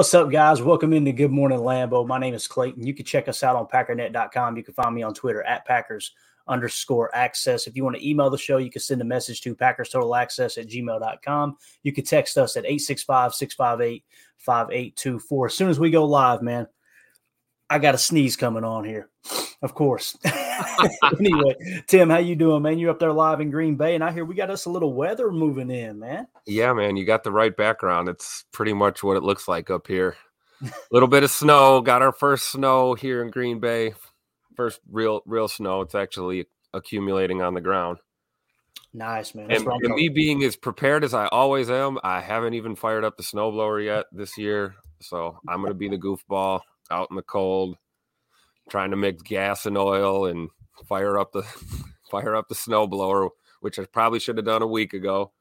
What's up, guys? Welcome into Good Morning Lambeau. My name is Clayton. You can check us out on packernet.com. You can find me on Twitter at Packers underscore access. If you want to email the show, you can send a message to Packers Total Access at gmail.com. You can text us at 865 658 5824. As soon as we go live, man, I got a sneeze coming on here, of course. anyway, Tim, how you doing, man? You're up there live in Green Bay, and I hear we got us a little weather moving in, man. Yeah, man, you got the right background. It's pretty much what it looks like up here. A little bit of snow. Got our first snow here in Green Bay. First real, real snow. It's actually accumulating on the ground. Nice, man. and, and me being as prepared as I always am, I haven't even fired up the snowblower yet this year. So I'm going to be the goofball out in the cold, trying to mix gas and oil and fire up the fire up the snowblower, which I probably should have done a week ago.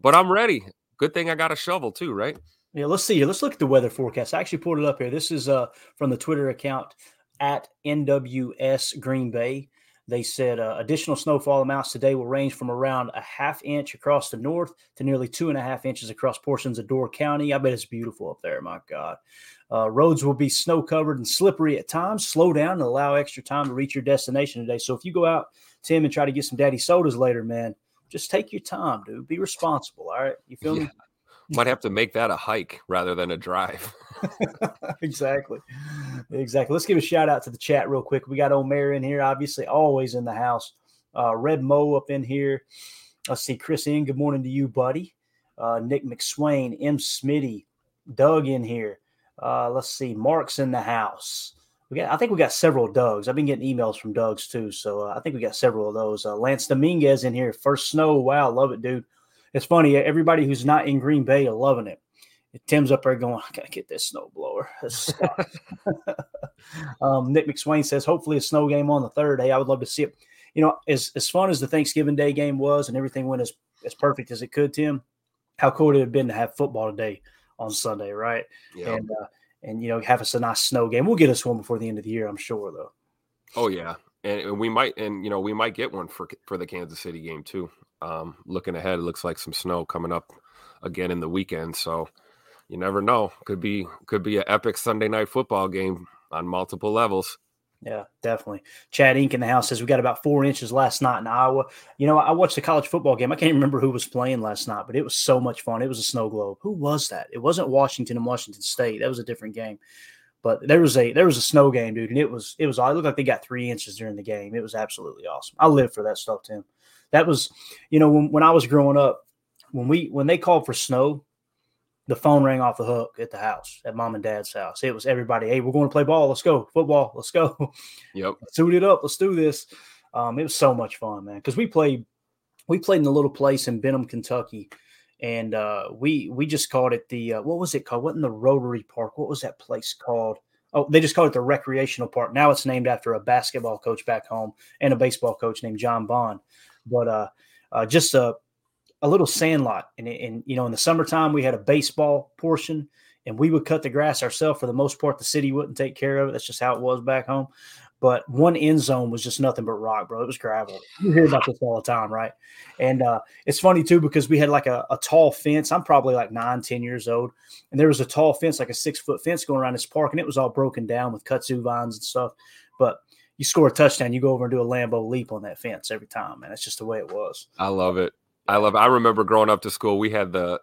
But I'm ready. Good thing I got a shovel too, right? Yeah, let's see. Let's look at the weather forecast. I actually pulled it up here. This is uh from the Twitter account at NWS Green Bay. They said uh, additional snowfall amounts today will range from around a half inch across the north to nearly two and a half inches across portions of Door County. I bet it's beautiful up there. My God. Uh, roads will be snow covered and slippery at times. Slow down and allow extra time to reach your destination today. So if you go out, Tim, and try to get some daddy sodas later, man, just take your time, dude. Be responsible. All right. You feel yeah. me? Might have to make that a hike rather than a drive. exactly. Exactly. Let's give a shout out to the chat real quick. We got Omer in here, obviously, always in the house. Uh, Red Mo up in here. Let's see, Chris in. Good morning to you, buddy. Uh, Nick McSwain, M. Smitty, Doug in here. Uh, let's see, Mark's in the house. We got, I think we got several Dougs. I've been getting emails from Dougs too, so uh, I think we got several of those. Uh, Lance Dominguez in here, first snow. Wow, love it, dude. It's funny. Everybody who's not in Green Bay are loving it. Tim's up there going, I gotta get this snow blower. um, Nick McSwain says, hopefully a snow game on the third. Hey, I would love to see it. You know, as as fun as the Thanksgiving Day game was, and everything went as as perfect as it could. Tim, how cool would it have been to have football today on Sunday, right? Yeah. And uh, and you know have us a nice snow game. We'll get us one before the end of the year, I'm sure, though. Oh yeah, and we might, and you know, we might get one for for the Kansas City game too. Um, looking ahead, it looks like some snow coming up again in the weekend, so you never know. Could be could be an epic Sunday night football game on multiple levels. Yeah, definitely. Chad Ink in the house says we got about four inches last night in Iowa. You know, I watched the college football game. I can't remember who was playing last night, but it was so much fun. It was a snow globe. Who was that? It wasn't Washington and Washington State. That was a different game. But there was a there was a snow game, dude, and it was it was. It looked like they got three inches during the game. It was absolutely awesome. I live for that stuff, Tim. That was, you know, when, when I was growing up, when we when they called for snow, the phone rang off the hook at the house, at mom and dad's house. It was everybody, hey, we're going to play ball. Let's go. Football. Let's go. Yep. Suit it up. Let's do this. Um, it was so much fun, man. Because we played we played in a little place in Benham, Kentucky. And uh, we we just called it the uh, what was it called? What in the Rotary Park? What was that place called? Oh, they just called it the recreational park. Now it's named after a basketball coach back home and a baseball coach named John Bond. But uh, uh just a a little sandlot. And, and, you know, in the summertime, we had a baseball portion and we would cut the grass ourselves for the most part. The city wouldn't take care of it. That's just how it was back home. But one end zone was just nothing but rock, bro. It was gravel. You hear about this all the time, right? And uh, it's funny too because we had like a, a, tall fence. I'm probably like nine, ten years old, and there was a tall fence, like a six foot fence, going around this park, and it was all broken down with kudzu vines and stuff. But you score a touchdown, you go over and do a Lambeau leap on that fence every time, man. That's just the way it was. I love it. I love. It. I remember growing up to school. We had the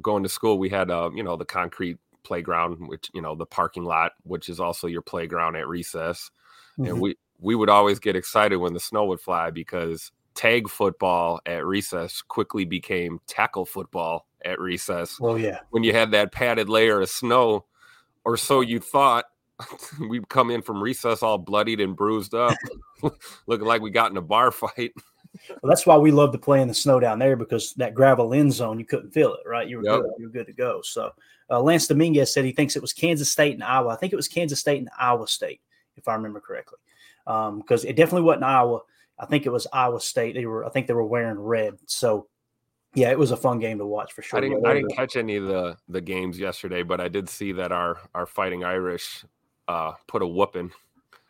going to school. We had uh, you know the concrete playground, which you know the parking lot, which is also your playground at recess. Mm-hmm. And we we would always get excited when the snow would fly because tag football at recess quickly became tackle football at recess. Oh yeah, when you had that padded layer of snow, or so you thought, we come in from recess all bloodied and bruised up, looking like we got in a bar fight. Well, that's why we love to play in the snow down there because that gravel end zone you couldn't feel it, right? You were yep. good. You were good to go. So uh, Lance Dominguez said he thinks it was Kansas State and Iowa. I think it was Kansas State and Iowa State, if I remember correctly, because um, it definitely wasn't Iowa. I think it was Iowa State. They were, I think they were wearing red. So yeah, it was a fun game to watch for sure. I didn't, I didn't catch any of the the games yesterday, but I did see that our our Fighting Irish uh, put a whooping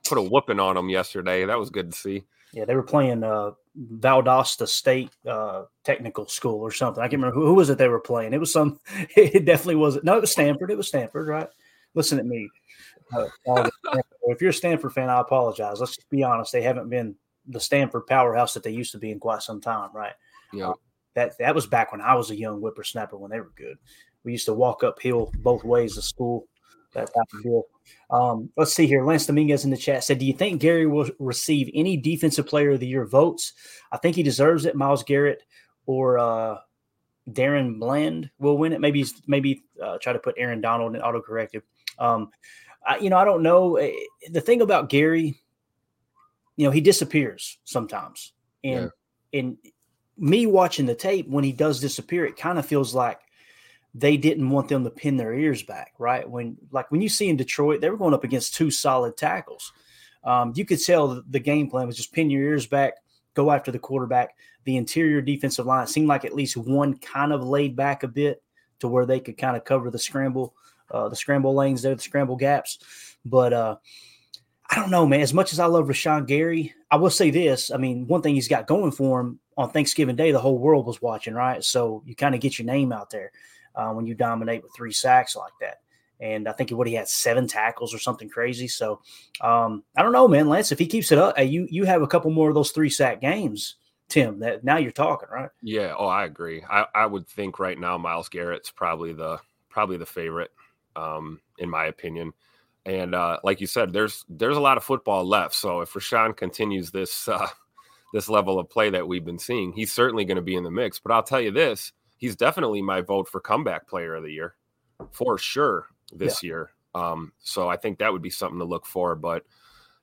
put a whooping on them yesterday. That was good to see. Yeah, they were playing uh, Valdosta State uh, Technical School or something. I can't remember who, who, was it they were playing. It was some. It definitely wasn't. No, it was Stanford. It was Stanford, right? Listen at me. Uh, if you're a Stanford fan, I apologize. Let's just be honest. They haven't been the Stanford powerhouse that they used to be in quite some time, right? Yeah. Uh, that that was back when I was a young whippersnapper when they were good. We used to walk uphill both ways to school. That type of deal. Um, let's see here. Lance Dominguez in the chat said, "Do you think Gary will receive any Defensive Player of the Year votes? I think he deserves it. Myles Garrett or uh, DaRon Bland will win it. Maybe maybe uh, try to put Aaron Donald in autocorrective. Um, I, you know, I don't know. Eh, the thing about Gary, you know, he disappears sometimes, and yeah. and me watching the tape when he does disappear, it kind of feels like they didn't want them to pin their ears back, right? When like when you see in Detroit, they were going up against two solid tackles. Um, you could tell the game plan was just pin your ears back, go after the quarterback. The interior defensive line seemed like at least one kind of laid back a bit to where they could kind of cover the scramble, uh, the scramble lanes there, the scramble gaps. But uh, I don't know, man. As much as I love Rashan Gary, I will say this. I mean, one thing he's got going for him on Thanksgiving Day, the whole world was watching, right? So you kind of get your name out there uh, when you dominate with three sacks like that. And I think what he had seven tackles or something crazy. So um, I don't know, man, Lance. If he keeps it up, you you have a couple more of those three sack games, Tim. That now you're talking, right? Yeah. Oh, I agree. I, I would think right now Myles Garrett's probably the probably the favorite, um, in my opinion. And uh, like you said, there's there's a lot of football left. So if Rashan continues this uh, this level of play that we've been seeing, he's certainly going to be in the mix. But I'll tell you this: he's definitely my vote for comeback player of the year for sure this yeah. year. Um, so I think that would be something to look for. But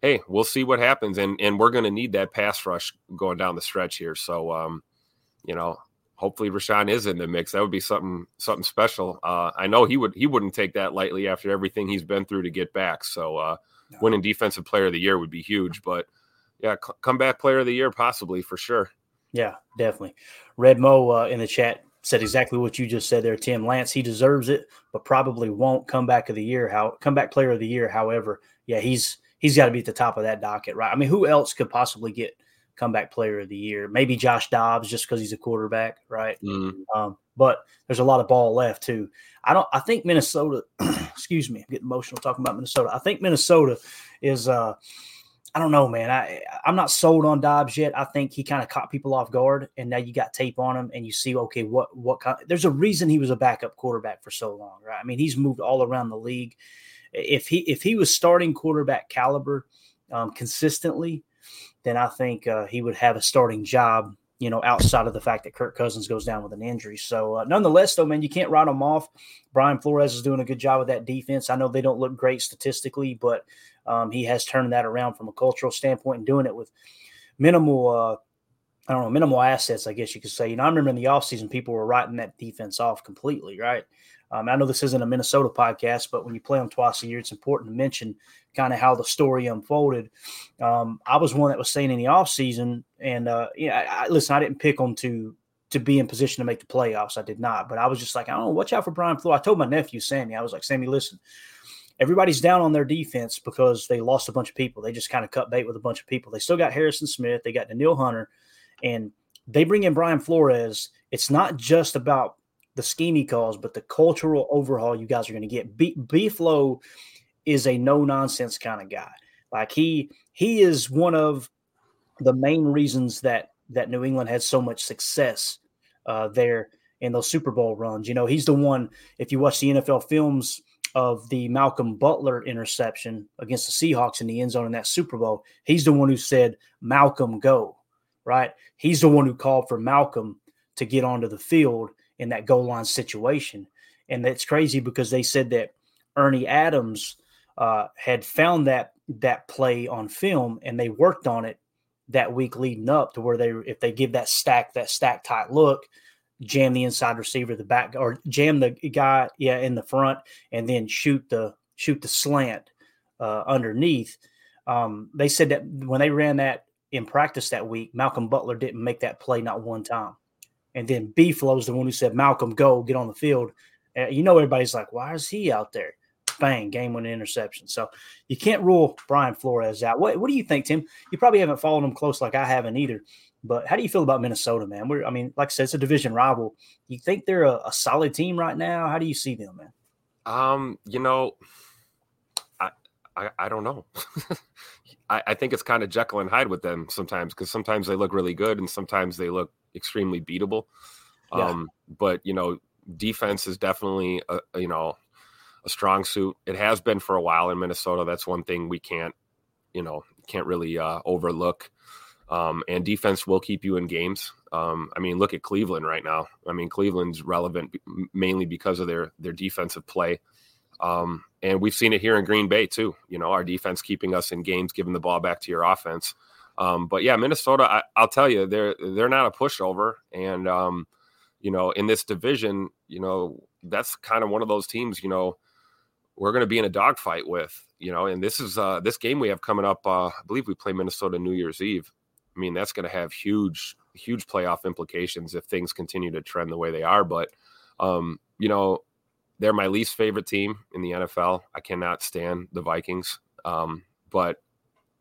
hey, we'll see what happens, and and we're going to need that pass rush going down the stretch here. So um, you know, hopefully Rashan is in the mix. That would be something something special. Uh, I know he would he wouldn't take that lightly after everything he's been through to get back. So uh, no. winning defensive player of the year would be huge. But yeah, c- comeback player of the year possibly for sure. Yeah, definitely. Red Mo uh, in the chat said exactly what you just said there, Tim Lance. He deserves it, but probably won't come back of the year. How comeback player of the year? However, yeah, he's he's got to be at the top of that docket, right? I mean, who else could possibly get comeback player of the year? Maybe Josh Dobbs, just because he's a quarterback, right? Mm-hmm. Um, but there's a lot of ball left too. I don't. I think Minnesota. excuse me, I'm getting emotional talking about Minnesota. I think Minnesota is. uh I don't know, man. I I'm not sold on Dobbs yet. I think he kind of caught people off guard, and now you got tape on him, and you see, okay, what what kind? There's a reason he was a backup quarterback for so long, right? I mean, he's moved all around the league. If he if he was starting quarterback caliber um, consistently, then I think uh, he would have a starting job. You know, outside of the fact that Kirk Cousins goes down with an injury. So, uh, nonetheless, though, man, you can't write him off. Brian Flores is doing a good job with that defense. I know they don't look great statistically, but um, he has turned that around from a cultural standpoint and doing it with minimal, uh, I don't know, minimal assets, I guess you could say. You know, I remember in the offseason, people were writing that defense off completely, right? Um, I know this isn't a Minnesota podcast, but when you play them twice a year, it's important to mention kind of how the story unfolded. Um, I was one that was saying in the offseason, and uh, yeah, I, listen, I didn't pick them to to be in position to make the playoffs. I did not, but I was just like, I don't know, watch out for Brian Flores. I told my nephew Sammy, I was like, Sammy, listen, everybody's down on their defense because they lost a bunch of people. They just kind of cut bait with a bunch of people. They still got Harrison Smith, they got Danielle Hunter, and they bring in Brian Flores. It's not just about the scheme he calls, but the cultural overhaul you guys are going to get. B, B Flow is a no nonsense kind of guy. Like he he is one of the main reasons that that New England had so much success uh, there in those Super Bowl runs. You know, he's the one. If you watch the NFL films of the Malcolm Butler interception against the Seahawks in the end zone in that Super Bowl, he's the one who said, Malcolm, go, right? He's the one who called for Malcolm to get onto the field in that goal line situation. And that's crazy because they said that Ernie Adams uh, had found that that play on film and they worked on it that week leading up to where they if they give that stack that stack tight look jam the inside receiver the back or jam the guy yeah in the front and then shoot the shoot the slant uh, underneath um, they said that when they ran that in practice that week malcolm butler didn't make that play not one time and then b flow's the one who said malcolm go get on the field uh, you know everybody's like why is he out there bang, game winning interception. So you can't rule Brian Flores out. What, what do you think, Tim? You probably haven't followed him close like I haven't either. But how do you feel about Minnesota, man? We're, I mean, like I said, it's a division rival. You think they're a, a solid team right now? How do you see them, man? Um, you know, I I, I don't know. I, I think it's kind of Jekyll and Hyde with them sometimes because sometimes they look really good and sometimes they look extremely beatable. Yeah. Um, but you know, defense is definitely a, you know a strong suit. It has been for a while in Minnesota. That's one thing we can't, you know, can't really uh, overlook. Um, and defense will keep you in games. Um, I mean, look at Cleveland right now. I mean, Cleveland's relevant mainly because of their their defensive play. Um, and we've seen it here in Green Bay too. You know, our defense keeping us in games, giving the ball back to your offense. Um, but yeah, Minnesota, I, will tell you, they're they're not a pushover, and um, you know, in this division, you know, that's kind of one of those teams. You know, we're going to be in a dogfight with, you know, and this is uh, this game we have coming up. Uh, I believe we play Minnesota New Year's Eve. I mean, that's going to have huge, huge playoff implications if things continue to trend the way they are. But, um, you know, they're my least favorite team in the NFL. I cannot stand the Vikings. Um, but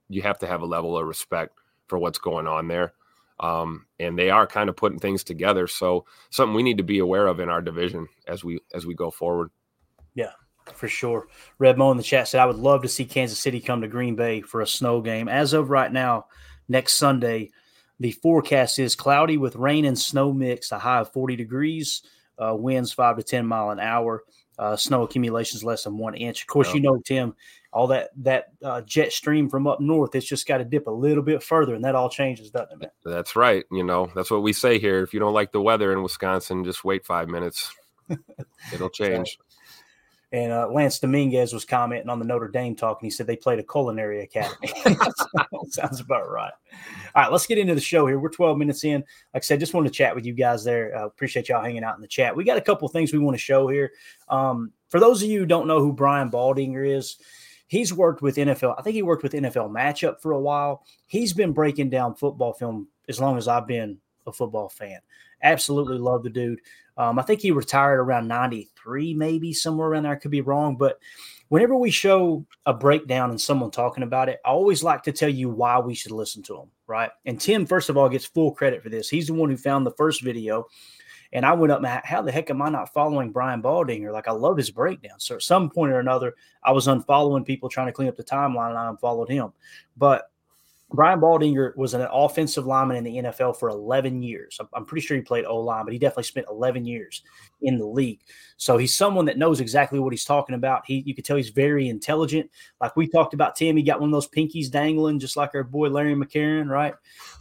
you have to have a level of respect for what's going on there. Um, and they are kind of putting things together. So something we need to be aware of in our division as we as we go forward. Yeah, for sure. Red Mo in the chat said, I would love to see Kansas City come to Green Bay for a snow game. As of right now, next Sunday, the forecast is cloudy with rain and snow mix, a high of 40 degrees, uh, winds 5 to 10 mile an hour, uh, snow accumulations less than one inch. Of course, you know, Tim, all that that uh, jet stream from up north, it's just got to dip a little bit further, and that all changes, doesn't it, man? That's right. You know, that's what we say here. If you don't like the weather in Wisconsin, just wait five minutes. It'll change. And uh, Lance Dominguez was commenting on the Notre Dame talk, and he said they played a culinary academy. Sounds about right. All right, let's get into the show here. We're 12 minutes in. Like I said, just wanted to chat with you guys there. Uh, appreciate y'all hanging out in the chat. We got a couple things we want to show here. Um, for those of you who don't know who Brian Baldinger is, he's worked with NFL. I think he worked with NFL Matchup for a while. He's been breaking down football film as long as I've been a football fan. Absolutely love the dude. Um, I think he retired around 93, maybe somewhere around there. I could be wrong. But whenever we show a breakdown and someone talking about it, I always like to tell you why we should listen to them, Right. And Tim, first of all, gets full credit for this. He's the one who found the first video. And I went up, how the heck am I not following Brian Baldinger? Like, I love his breakdown. So at some point or another, I was unfollowing people trying to clean up the timeline and I unfollowed him. But Brian Baldinger was an offensive lineman in the NFL for 11 years. I'm pretty sure he played O line, but he definitely spent 11 years in the league. So he's someone that knows exactly what he's talking about. He, you can tell he's very intelligent. Like we talked about, Tim, he got one of those pinkies dangling, just like our boy Larry McCarren, right?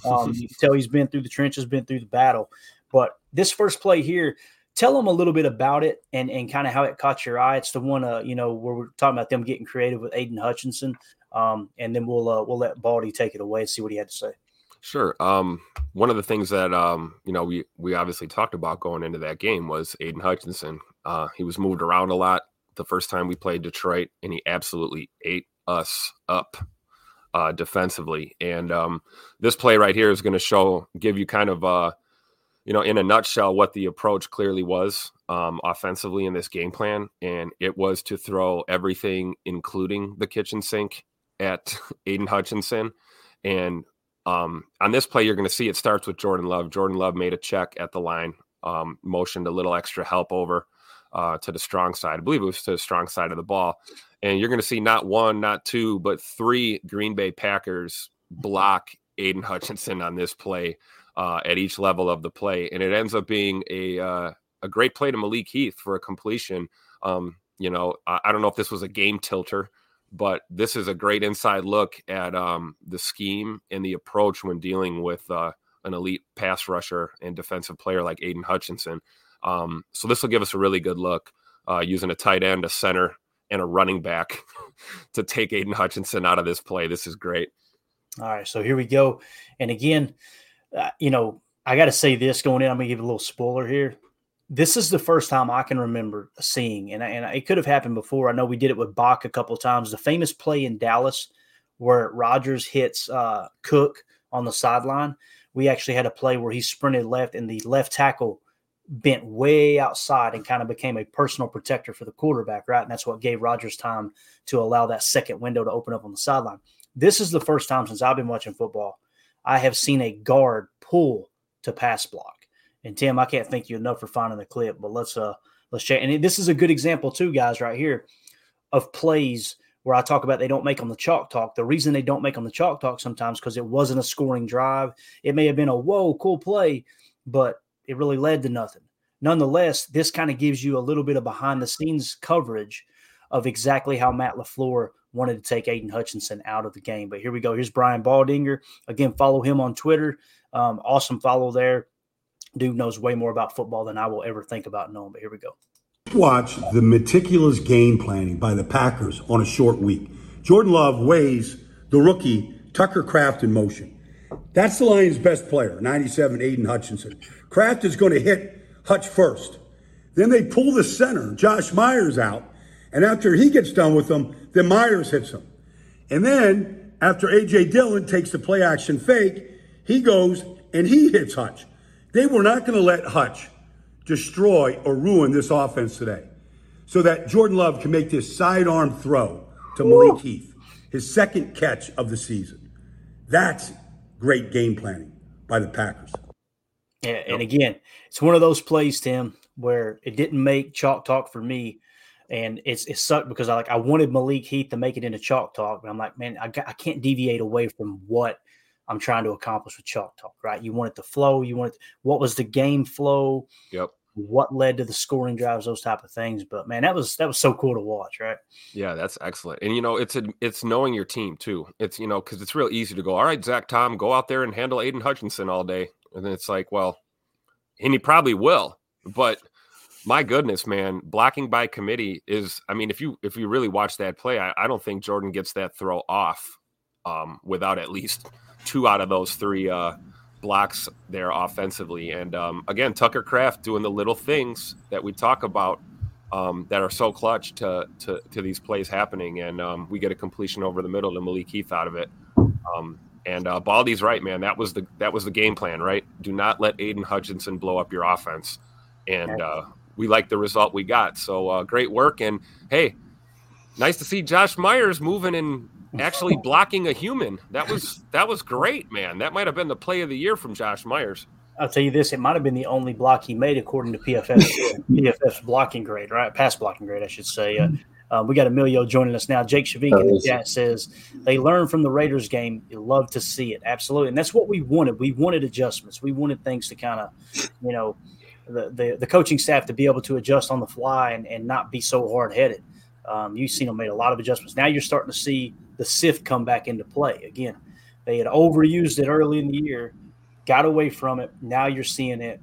Um, you can tell he's been through the trenches, been through the battle. But this first play here, tell them a little bit about it and, and kind of how it caught your eye. It's the one, uh, you know, where we're talking about them getting creative with Aidan Hutchinson. Um, and then we'll uh, we'll let Baldy take it away and see what he had to say. Sure. Um, one of the things that um, you know we we obviously talked about going into that game was Aidan Hutchinson. Uh, he was moved around a lot the first time we played Detroit, and he absolutely ate us up uh, defensively. And um, this play right here is going to show, give you kind of, uh, you know, in a nutshell, what the approach clearly was um, offensively in this game plan, and it was to throw everything, including the kitchen sink, at Aidan Hutchinson. And um, on this play, you're going to see it starts with Jordan Love. Jordan Love made a check at the line, um, motioned a little extra help over uh, to the strong side. I believe it was to the strong side of the ball. And you're going to see not one, not two, but three Green Bay Packers block Aidan Hutchinson on this play uh, at each level of the play. And it ends up being a, uh, a great play to Malik Heath for a completion. Um, you know, I, I don't know if this was a game tilter but this is a great inside look at um, the scheme and the approach when dealing with uh, an elite pass rusher and defensive player like Aidan Hutchinson. Um, so this will give us a really good look uh, using a tight end, a center, and a running back to take Aidan Hutchinson out of this play. This is great. All right, so here we go. And again, uh, you know, I got to say this going in. I'm gonna give a little spoiler here. This is the first time I can remember seeing, and, and it could have happened before. I know we did it with Bakh a couple times. The famous play in Dallas where Rodgers hits uh, Cook on the sideline. We actually had a play where he sprinted left, and the left tackle bent way outside and kind of became a personal protector for the quarterback, right? And that's what gave Rodgers time to allow that second window to open up on the sideline. This is the first time since I've been watching football I have seen a guard pull to pass block. And Tim, I can't thank you enough for finding the clip, but let's uh let's check. And this is a good example too, guys, right here, of plays where I talk about they don't make them the chalk talk. The reason they don't make them the chalk talk sometimes because it wasn't a scoring drive. It may have been a whoa cool play, but it really led to nothing. Nonetheless, this kind of gives you a little bit of behind the scenes coverage of exactly how Matt LaFleur wanted to take Aidan Hutchinson out of the game. But here we go. Here's Brian Baldinger. Again, follow him on Twitter. Um, awesome follow there. Dude knows way more about football than I will ever think about knowing. But here we go. Watch the meticulous game planning by the Packers on a short week. Jordan Love weighs the rookie Tucker Kraft in motion. That's the Lions' best player, 97 Aidan Hutchinson. Kraft is going to hit Hutch first. Then they pull the center, Josh Myers, out. And after he gets done with them, then Myers hits him. And then after A.J. Dillon takes the play action fake, he goes and he hits Hutch. They were not going to let Hutch destroy or ruin this offense today so that Jordan Love can make this sidearm throw to Malik Heath, his second catch of the season. That's great game planning by the Packers. Yeah, and again, it's one of those plays, Tim, where it didn't make chalk talk for me. And it's it sucked because I like I wanted Malik Heath to make it into chalk talk, but I'm like, man, I, I can't deviate away from what I'm trying to accomplish with chalk talk, right? You want it to flow. You want it. what was the game flow? Yep what led to the scoring drives, those type of things. But man, that was that was so cool to watch, right? Yeah, that's excellent. And you know, it's a, it's knowing your team too. It's you know because it's real easy to go, all right, Zach Tom, go out there and handle Aidan Hutchinson all day, and then it's like, well, and he probably will, but my goodness, man, blocking by committee is. I mean, if you if you really watch that play, I, I don't think Jordan gets that throw off um, without at least two out of those three. Uh, blocks there offensively. And um, again, Tucker Kraft doing the little things that we talk about um, that are so clutch to, to, to these plays happening. And um, we get a completion over the middle to Malik Heath out of it. Um, and uh, Baldy's right, man. That was the that was the game plan, right? Do not let Aidan Hutchinson blow up your offense. And uh, we like the result we got. So uh, great work. And hey, nice to see Josh Myers moving in actually blocking a human. That was that was great, man. That might have been the play of the year from Josh Myers. I'll tell you this: it might have been the only block he made according to PFF PFF's blocking grade, right? Pass blocking grade, I should say. Uh, uh, we got Emilio joining us now. Jake Shavik in the chat says they learned from the Raiders game. You love to see it, absolutely, and that's what we wanted. We wanted adjustments. We wanted things to kind of, you know, the, the the coaching staff to be able to adjust on the fly and, and not be so hard headed. Um, you've seen them made a lot of adjustments. Now you're starting to see the SIFT come back into play. Again, they had overused it early in the year, got away from it. Now you're seeing it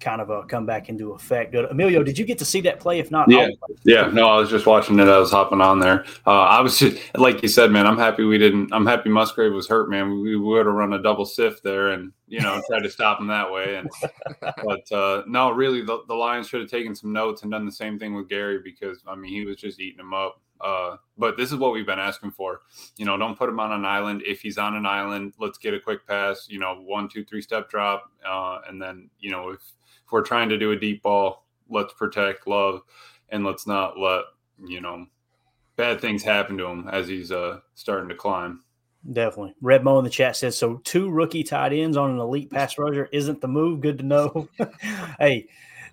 kind of uh, come back into effect. Emilio, did you get to see that play? If not, yeah, yeah. No, I was just watching it. I was hopping on there. Uh, I was just like you said, man. I'm happy we didn't. I'm happy Musgrave was hurt, man. We would have run a double sift there and you know tried to stop him that way. And but uh, no, really, the, the Lions should have taken some notes and done the same thing with Gary because I mean he was just eating him up. Uh, but this is what we've been asking for. You know, don't put him on an island. If he's on an island, let's get a quick pass. You know, one, two, three step drop, uh, and then you know if if we're trying to do a deep ball, let's protect Love and let's not let, you know, bad things happen to him as he's uh, starting to climb. Definitely. Red Mo in the chat says so. Two rookie tight ends on an elite pass rusher isn't the move. Good to know. hey,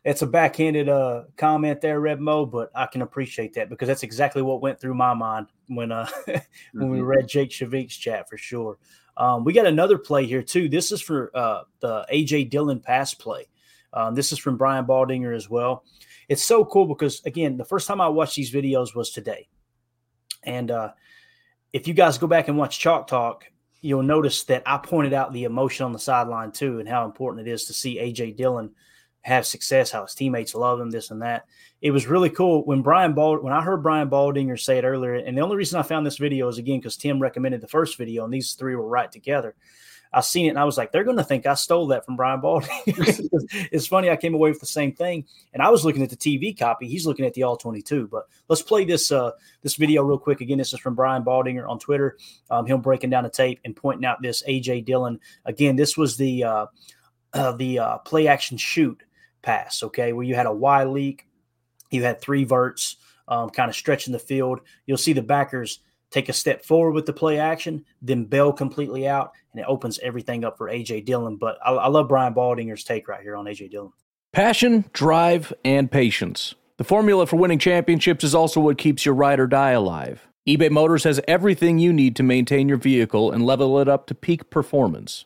it's a backhanded uh, comment there, Red Mo, but I can appreciate that because that's exactly what went through my mind when uh, when we mm-hmm. read Jake Shavik's chat for sure. Um, we got another play here too. This is for uh, the AJ Dillon pass play. Um, this is from Brian Baldinger as well. It's so cool because, again, the first time I watched these videos was today. And uh, if you guys go back and watch Chalk Talk, you'll notice that I pointed out the emotion on the sideline too and how important it is to see AJ Dillon have success, how his teammates love him, this and that. It was really cool when Brian Bald when I heard Brian Baldinger say it earlier, and the only reason I found this video is again because Tim recommended the first video, and these three were right together. I seen it and I was like, they're going to think I stole that from Brian Baldinger. it's funny. I came away with the same thing, and I was looking at the TV copy. He's looking at the all 22. But let's play this uh, this video real quick. Again, this is from Brian Baldinger on Twitter. Um, him breaking down the tape and pointing out this AJ Dillon. Again, this was the uh, uh, the uh, play action shoot pass. Okay, where you had a Y leak, you had three verts, um, kind of stretching the field. You'll see the backers take a step forward with the play action, then bail completely out, and it opens everything up for AJ Dillon. But I, I love Brian Baldinger's take right here on AJ Dillon. Passion, drive, and patience. The formula for winning championships is also what keeps your ride or die alive. eBay Motors has everything you need to maintain your vehicle and level it up to peak performance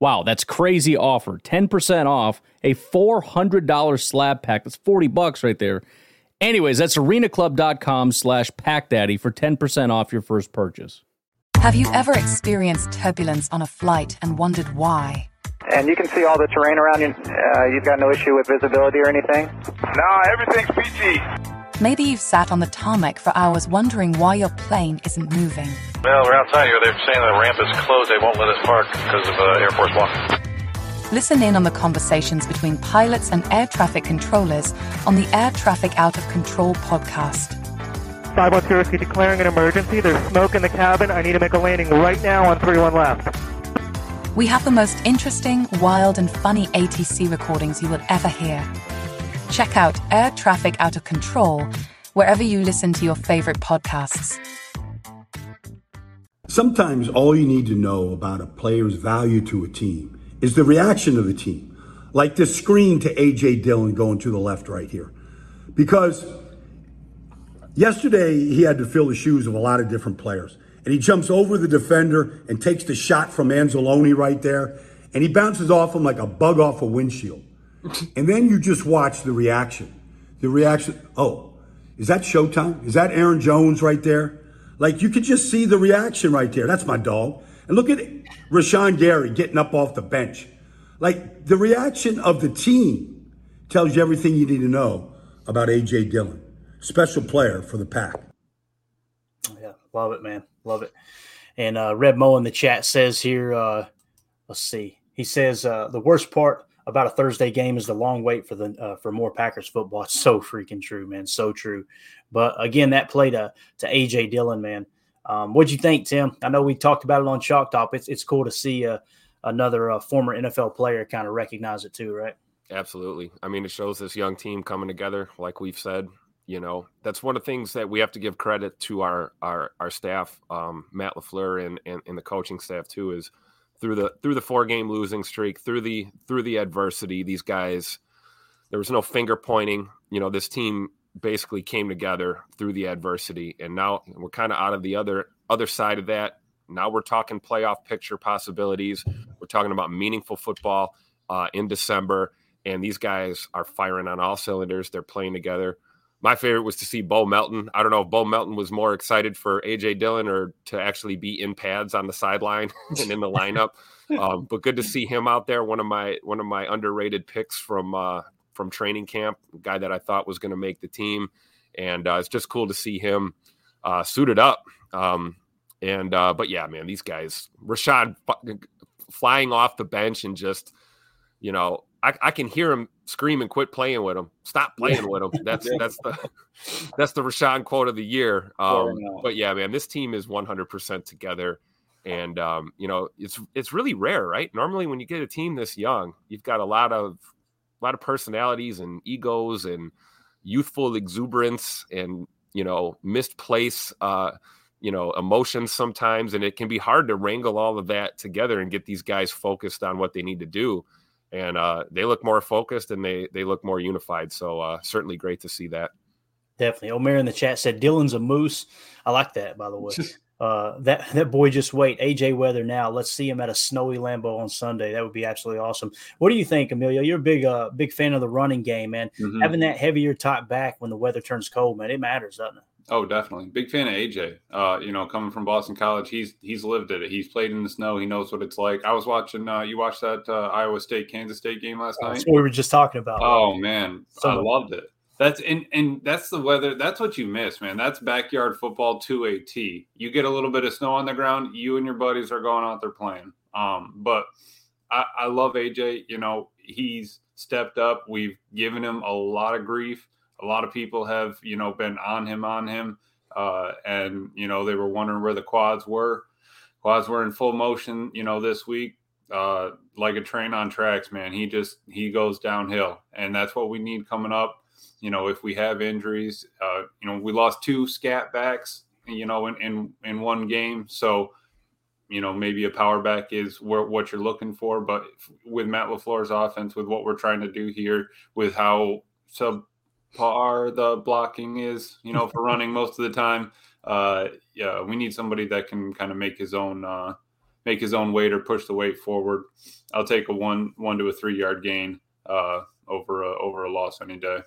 Wow, that's crazy offer. 10% off a $400 slab pack. That's 40 bucks right there. Anyways, that's arenaclub.com slash packdaddy for 10% off your first purchase. Have you ever experienced turbulence on a flight and wondered why? And you can see all the terrain around you. Uh, you've got no issue with visibility or anything? No, everything's PG. Maybe you've sat on the tarmac for hours wondering why your plane isn't moving. Well, we're outside here. They're saying the ramp is closed. They won't let us park because of uh, Air Force One. Listen in on the conversations between pilots and air traffic controllers on the Air Traffic Out of Control podcast. 510 Whiskey declaring an emergency. There's smoke in the cabin. I need to make a landing right now on 31 left. We have the most interesting, wild, and funny ATC recordings you will ever hear. Check out Air Traffic Out of Control wherever you listen to your favorite podcasts. Sometimes all you need to know about a player's value to a team is the reaction of the team. Like this screen to AJ Dillon going to the left right here. Because yesterday he had to fill the shoes of a lot of different players. And he jumps over the defender and takes the shot from Anzalone right there. And he bounces off him like a bug off a windshield. And then you just watch the reaction. The reaction, oh, is that Showtime? Is that Aaron Jones right there? Like you could just see the reaction right there. That's my dog. And look at Rashan Gary getting up off the bench. Like the reaction of the team tells you everything you need to know about AJ Dillon. Special player for the pack. Yeah, love it, man. Love it. And uh, Red Mo in the chat says here, uh, let's see. He says uh, the worst part about a Thursday game is the long wait for the uh, for more Packers football. It's so freaking true, man. So true. But again, that play to to AJ Dillon, man. Um, what'd you think, Tim? I know we talked about it on Chalk Talk. It's it's cool to see uh, another uh, former NFL player kind of recognize it too, right? Absolutely. I mean, it shows this young team coming together, like we've said. You know, that's one of the things that we have to give credit to our our our staff, um, Matt Lafleur and, and and the coaching staff too. Is through the through the four game losing streak, through the through the adversity, these guys, there was no finger pointing. You know, this team basically came together through the adversity and now we're kind of out of the other other side of that. Now we're talking playoff picture possibilities. We're talking about meaningful football uh, in december and these guys are firing on all cylinders. They're playing together my favorite was to see Bo Melton. I don't know if Bo Melton was more excited for AJ Dillon or to actually be in pads on the sideline and in the lineup. Um, but good to see him out there. One of my one of my underrated picks from uh, from training camp, guy that I thought was going to make the team, and uh, it's just cool to see him uh, suited up. Um, and uh, but yeah, man, these guys, Rashaad flying off the bench and just you know I, I, can hear him scream and quit playing with him. Stop playing with him. That's that's the that's the Rashaad quote of the year. Um, but yeah, man, this team is 100% together, and um, you know it's it's really rare, right? Normally, when you get a team this young, you've got a lot of a lot of personalities and egos and youthful exuberance and you know misplaced uh, you know emotions sometimes, and it can be hard to wrangle all of that together and get these guys focused on what they need to do and uh, they look more focused and they they look more unified. So uh, certainly great to see that. Definitely. Omer in the chat said Dillon's a moose. I like that, by the way. Uh, that that boy just wait. AJ Weather now. Let's see him at a snowy Lambeau on Sunday. That would be absolutely awesome. What do you think, Emilio? You're a big uh big fan of the running game, man. Mm-hmm. Having that heavier top back when the weather turns cold, man, it matters, doesn't it? Oh, definitely. Big fan of AJ. Uh, you know, coming from Boston College, he's he's lived it. He's played in the snow. He knows what it's like. I was watching. Uh, you watched that uh, Iowa State Kansas State game last night. That's what we were just talking about. Oh man, I loved it. That's and and that's the weather. That's what you miss, man. That's backyard football to a T. You get a little bit of snow on the ground, you and your buddies are going out there playing. Um, but I, I love AJ. You know, he's stepped up. We've given him a lot of grief a lot of people have, you know, been on him, on him, uh, and you know they were wondering where the quads were. Quads were in full motion, you know, this week, uh, like a train on tracks. Man, he just he goes downhill, and that's what we need coming up. You know, if we have injuries, uh, you know, we lost two scat backs, you know, in in, in one game, so you know maybe a power back is what you're looking for but with matt LaFleur's offense with what we're trying to do here with how sub par the blocking is, you know, for running most of the time. Uh, yeah, we need somebody that can kind of make his own uh, make his own weight or push the weight forward. I'll take a one one to a three yard gain uh, over a, over a loss any day.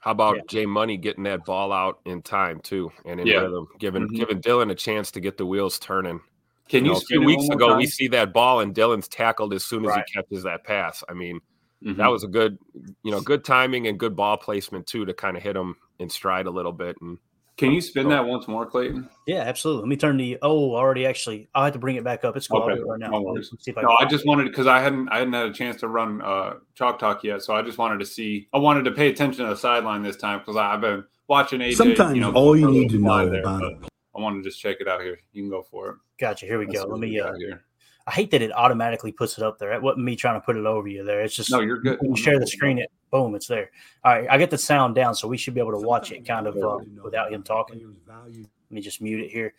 How about yeah. Jay Money getting that ball out in time too, and in yeah. rhythm, giving mm-hmm. giving Dillon a chance to get the wheels turning. Can you? you know, a few weeks ago, time? we see that ball and Dillon's tackled as soon as right. he catches that pass. I mean, Mm-hmm. That was a good, you know, good timing and good ball placement too to kind of hit him in stride a little bit. And can you spin that once more, Clayton? Yeah, absolutely. Let me turn the. Oh, already actually, I have to bring it back up. It's cool okay. right now. No, see if I, no I just wanted because I hadn't I hadn't had a chance to run uh, chalk talk yet, so I just wanted to see. I wanted to pay attention to the sideline this time because I've been watching AJ. Sometimes you know, all you need to know there, about it. I want to just check it out here. You can go for it. Gotcha. Here we Let's go. Let me. Uh, here. I hate that it automatically puts it up there. It wasn't me trying to put it over you there. It's just no, you're good. When you share the screen, it boom, it's there. All right, I get the sound down, so we should be able to watch it kind of uh, without him talking. Let me just mute it here.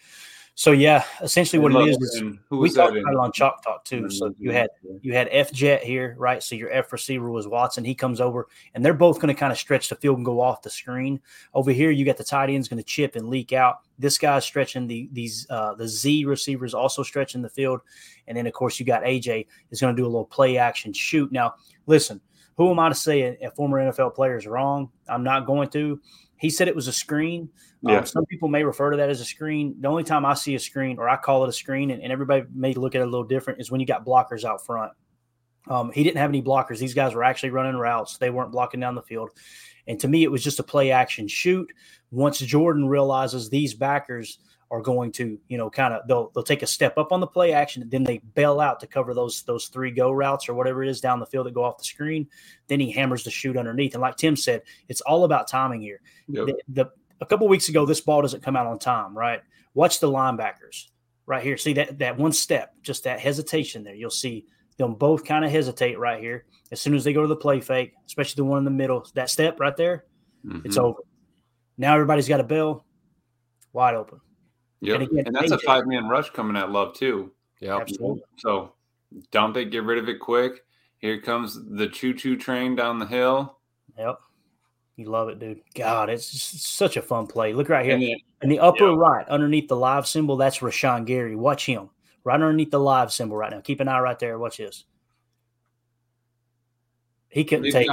So yeah, essentially what it is is we talked about it on Chalk Talk too. So you had you had F Jet here, right? So your F receiver was Watson. He comes over, and they're both going to kind of stretch the field and go off the screen. Over here, you got the tight ends going to chip and leak out. This guy's stretching the these uh, the Z receivers also stretching the field, and then of course you got AJ is going to do a little play action shoot. Now listen, who am I to say a, a former NFL player is wrong? I'm not going to. He said it was a screen. Um, yeah. Um, some people may refer to that as a screen. The only time I see a screen, or I call it a screen, and, and everybody may look at it a little different, is when you got blockers out front. Um, he didn't have any blockers. These guys were actually running routes. They weren't blocking down the field. And to me, it was just a play action shoot. Once Jordan realizes these backers are going to, you know, kind of they'll they'll take a step up on the play action, then they bail out to cover those those three go routes or whatever it is down the field that go off the screen. Then he hammers the shoot underneath. And like Tim said, it's all about timing here. Yep. The, the a couple weeks ago, this ball doesn't come out on time, right? Watch the linebackers right here. See that that one step, just that hesitation there. You'll see them both kind of hesitate right here. As soon as they go to the play fake, especially the one in the middle, that step right there, mm-hmm. it's over. Now everybody's got a bill wide open. Yeah, and, and, that's a five man rush coming at Love too. Yeah, So dump it, get rid of it quick. Here comes the choo choo train down the hill. Yep. You love it, dude. God, it's such a fun play. Look right here. In the upper yeah. right, underneath the live symbol, that's Rashan Gary. Watch him. Right underneath the live symbol right now. Keep an eye right there. Watch this. He couldn't take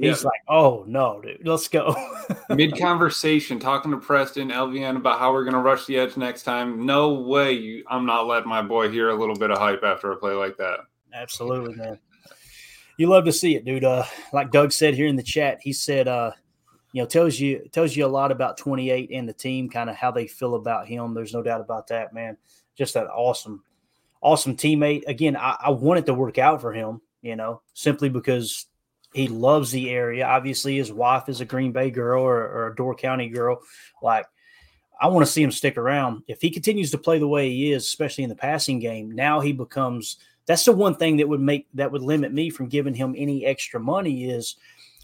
He's like, oh no, dude, let's go. Mid conversation, talking to Preston, LVN about how we're going to rush the edge next time. No way, you, I'm not letting my boy hear a little bit of hype after a play like that. Absolutely, man. You love to see it, dude. Uh, like Doug said here in the chat, he said, uh, you know, tells you tells you a lot about 28 and the team, kind of how they feel about him. There's no doubt about that, man. Just that awesome, awesome teammate. Again, I, I wanted to work out for him, you know, simply because he loves the area. Obviously, his wife is a Green Bay girl or, or a Door County girl. Like, I want to see him stick around. If he continues to play the way he is, especially in the passing game, now he becomes. That's the one thing that would make that would limit me from giving him any extra money. Is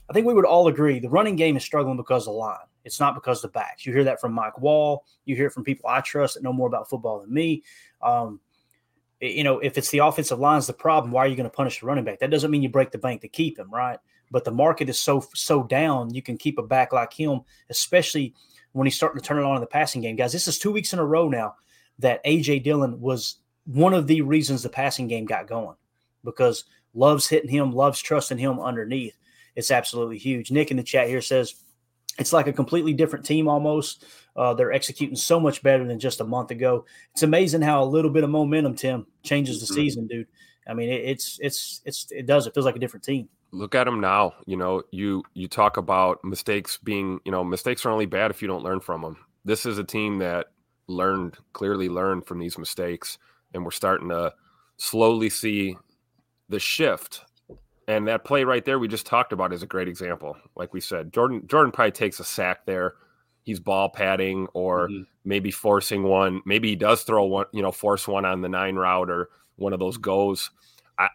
I think we would all agree the running game is struggling because of the line. It's not because of the backs. You hear that from Mike Wall. You hear it from people I trust that know more about football than me. Um, you know, if it's the offensive line's the problem, why are you going to punish the running back? That doesn't mean you break the bank to keep him, right? But the market is so so down, you can keep a back like him, especially when he's starting to turn it on in the passing game. Guys, this is two weeks in a row now that AJ Dillon was one of the reasons the passing game got going because loves hitting him, loves trusting him underneath. It's absolutely huge. Nick in the chat here says it's like a completely different team almost. Uh, they're executing so much better than just a month ago. It's amazing how a little bit of momentum, Tim, changes the mm-hmm. season, dude. I mean, it, it's it's it's it does. It feels like a different team. Look at them now. You know, you you talk about mistakes being, you know, mistakes are only bad if you don't learn from them. This is a team that learned clearly learned from these mistakes, and we're starting to slowly see the shift and that play right there we just talked about is a great example. Like we said, Jordan Jordan probably takes a sack there. He's ball padding or mm-hmm. maybe forcing one. Maybe he does throw one, you know, force one on the nine route or one of those goes. I,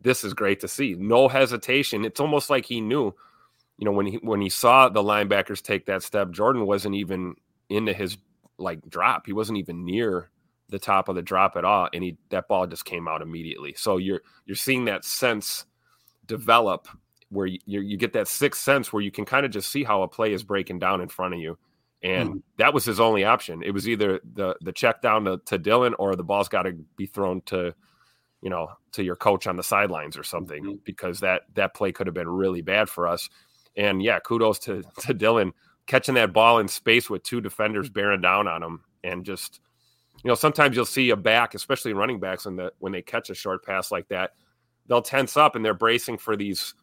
this is great to see. No hesitation. It's almost like he knew, you know, when he when he saw the linebackers take that step, Jordan wasn't even into his like drop. He wasn't even near the top of the drop at all, and he that ball just came out immediately. So you're you're seeing that sense develop where you, you get that sixth sense where you can kind of just see how a play is breaking down in front of you. And mm that was his only option. It was either the the check down to, to Dillon or the ball's got to be thrown to, you know, to your coach on the sidelines or something mm-hmm. because that that play could have been really bad for us. And yeah, kudos to to Dillon catching that ball in space with two defenders bearing down on him and just you know sometimes you'll see a back especially running backs in the when they catch a short pass like that they'll tense up and they're bracing for these,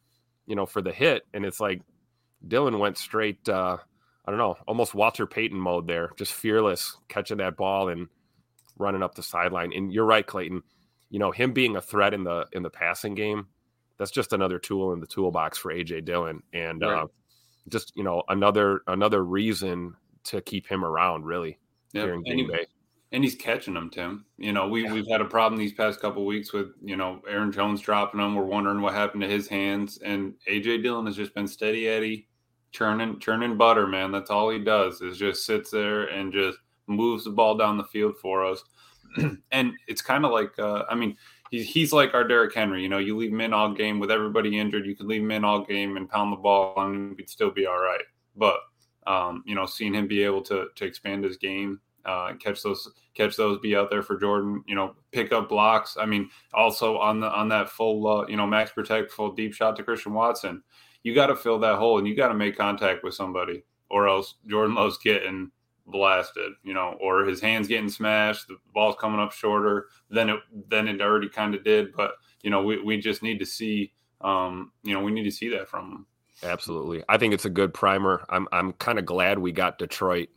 you know, for the hit. And it's like Dillon went straight, uh, I don't know, almost Walter Payton mode there, just fearless catching that ball and running up the sideline. And you're right, Clayton. You know, him being a threat in the in the passing game, that's just another tool in the toolbox for AJ Dillon. And right. uh, just, you know, another another reason to keep him around really yep. here in Green Bay and he's catching them, Tim. You know, we yeah. we've had a problem these past couple weeks with you know Aaron Jones dropping them. We're wondering what happened to his hands, and AJ Dillon has just been steady Eddie, churning churning butter, man. That's all he does is just sits there and just moves the ball down the field for us. and it's kind of like, uh, I mean, he's he's like our Derrick Henry. You know, you leave him in all game with everybody injured, you could leave him in all game and pound the ball, and we'd still be all right. But um, you know, seeing him be able to to expand his game uh, catch those catch those be out there for Jordan you know pick up blocks I mean also on the on that full uh, you know max protect full deep shot to Christian Watson you got to fill that hole and you got to make contact with somebody or else Jordan Love's getting blasted you know or his hands getting smashed the ball's coming up shorter than it than it already kind of did but you know we, we just need to see um you know we need to see that from him Absolutely. I think it's a good primer. I'm I'm kind of glad we got Detroit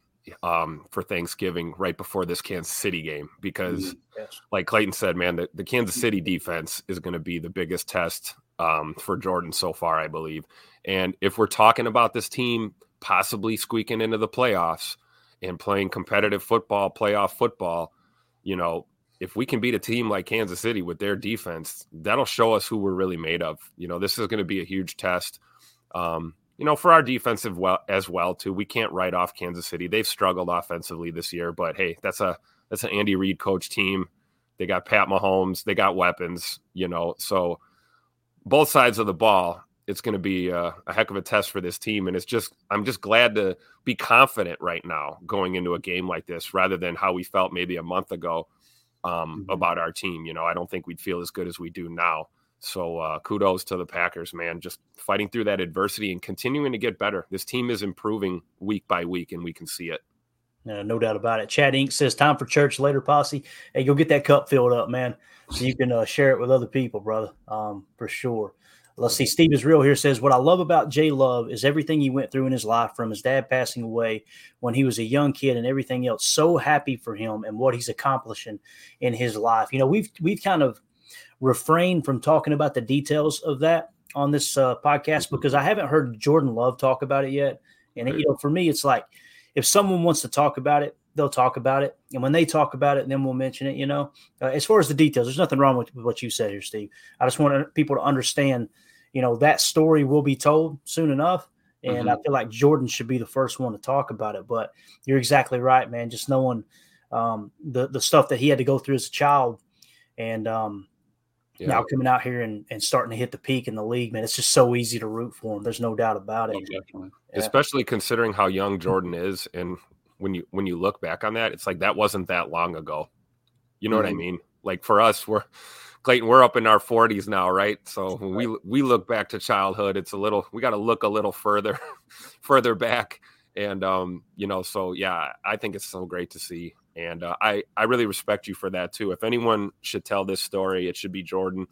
um, for Thanksgiving right before this Kansas City game because, mm-hmm. like Clayton said, man, the, the Kansas City defense is going to be the biggest test um, for Jordan so far, I believe. And if we're talking about this team possibly squeaking into the playoffs and playing competitive football, playoff football, you know, if we can beat a team like Kansas City with their defense, that'll show us who we're really made of. You know, this is going to be a huge test. Um, you know, for our defensive well as well too. We can't write off Kansas City. They've struggled offensively this year, but hey, that's a that's an Andy Reid coach team. They got Pat Mahomes. They got weapons. You know, so both sides of the ball. It's going to be a, a heck of a test for this team, and it's just I'm just glad to be confident right now going into a game like this, rather than how we felt maybe a month ago um, mm-hmm. about our team. You know, I don't think we'd feel as good as we do now. So uh, kudos to the Packers, man. Just fighting through that adversity and continuing to get better. This team is improving week by week, and we can see it. Uh, no doubt about it. Chad Inc. says, time for church later, posse. Hey, go get that cup filled up, man, so you can uh, share it with other people, brother, um, for sure. Let's see. Steve is real here says, What I love about Jay Love is everything he went through in his life from his dad passing away when he was a young kid and everything else. So happy for him and what he's accomplishing in his life. You know, we've we've kind of refrained from talking about the details of that on this uh, podcast because I haven't heard Jordan Love talk about it yet. And, you know, for me, it's like if someone wants to talk about it, they'll talk about it. And when they talk about it, then we'll mention it, you know. Uh, as far as the details, there's nothing wrong with, with what you said here, Steve. I just want people to understand, you know, that story will be told soon enough. And Mm-hmm. I feel like Jordan should be the first one to talk about it. But you're exactly right, man. Just knowing um, the, the stuff that he had to go through as a child. And, um, Yeah. now coming out here and, and starting to hit the peak in the league, man, it's just so easy to root for him. There's no doubt about it. Oh. Yeah. especially considering how young Jordan is, and when you when you look back on that, it's like that wasn't that long ago. You know what I Mhm. mean? Like for us, we're Clayton, we're up in our 40s now, right? So when we we look back to childhood, it's a little we got to look a little further further back, and um, you know, so yeah, I think it's so great to see, and uh, I I really respect you for that too. If anyone should tell this story, it should be Jordan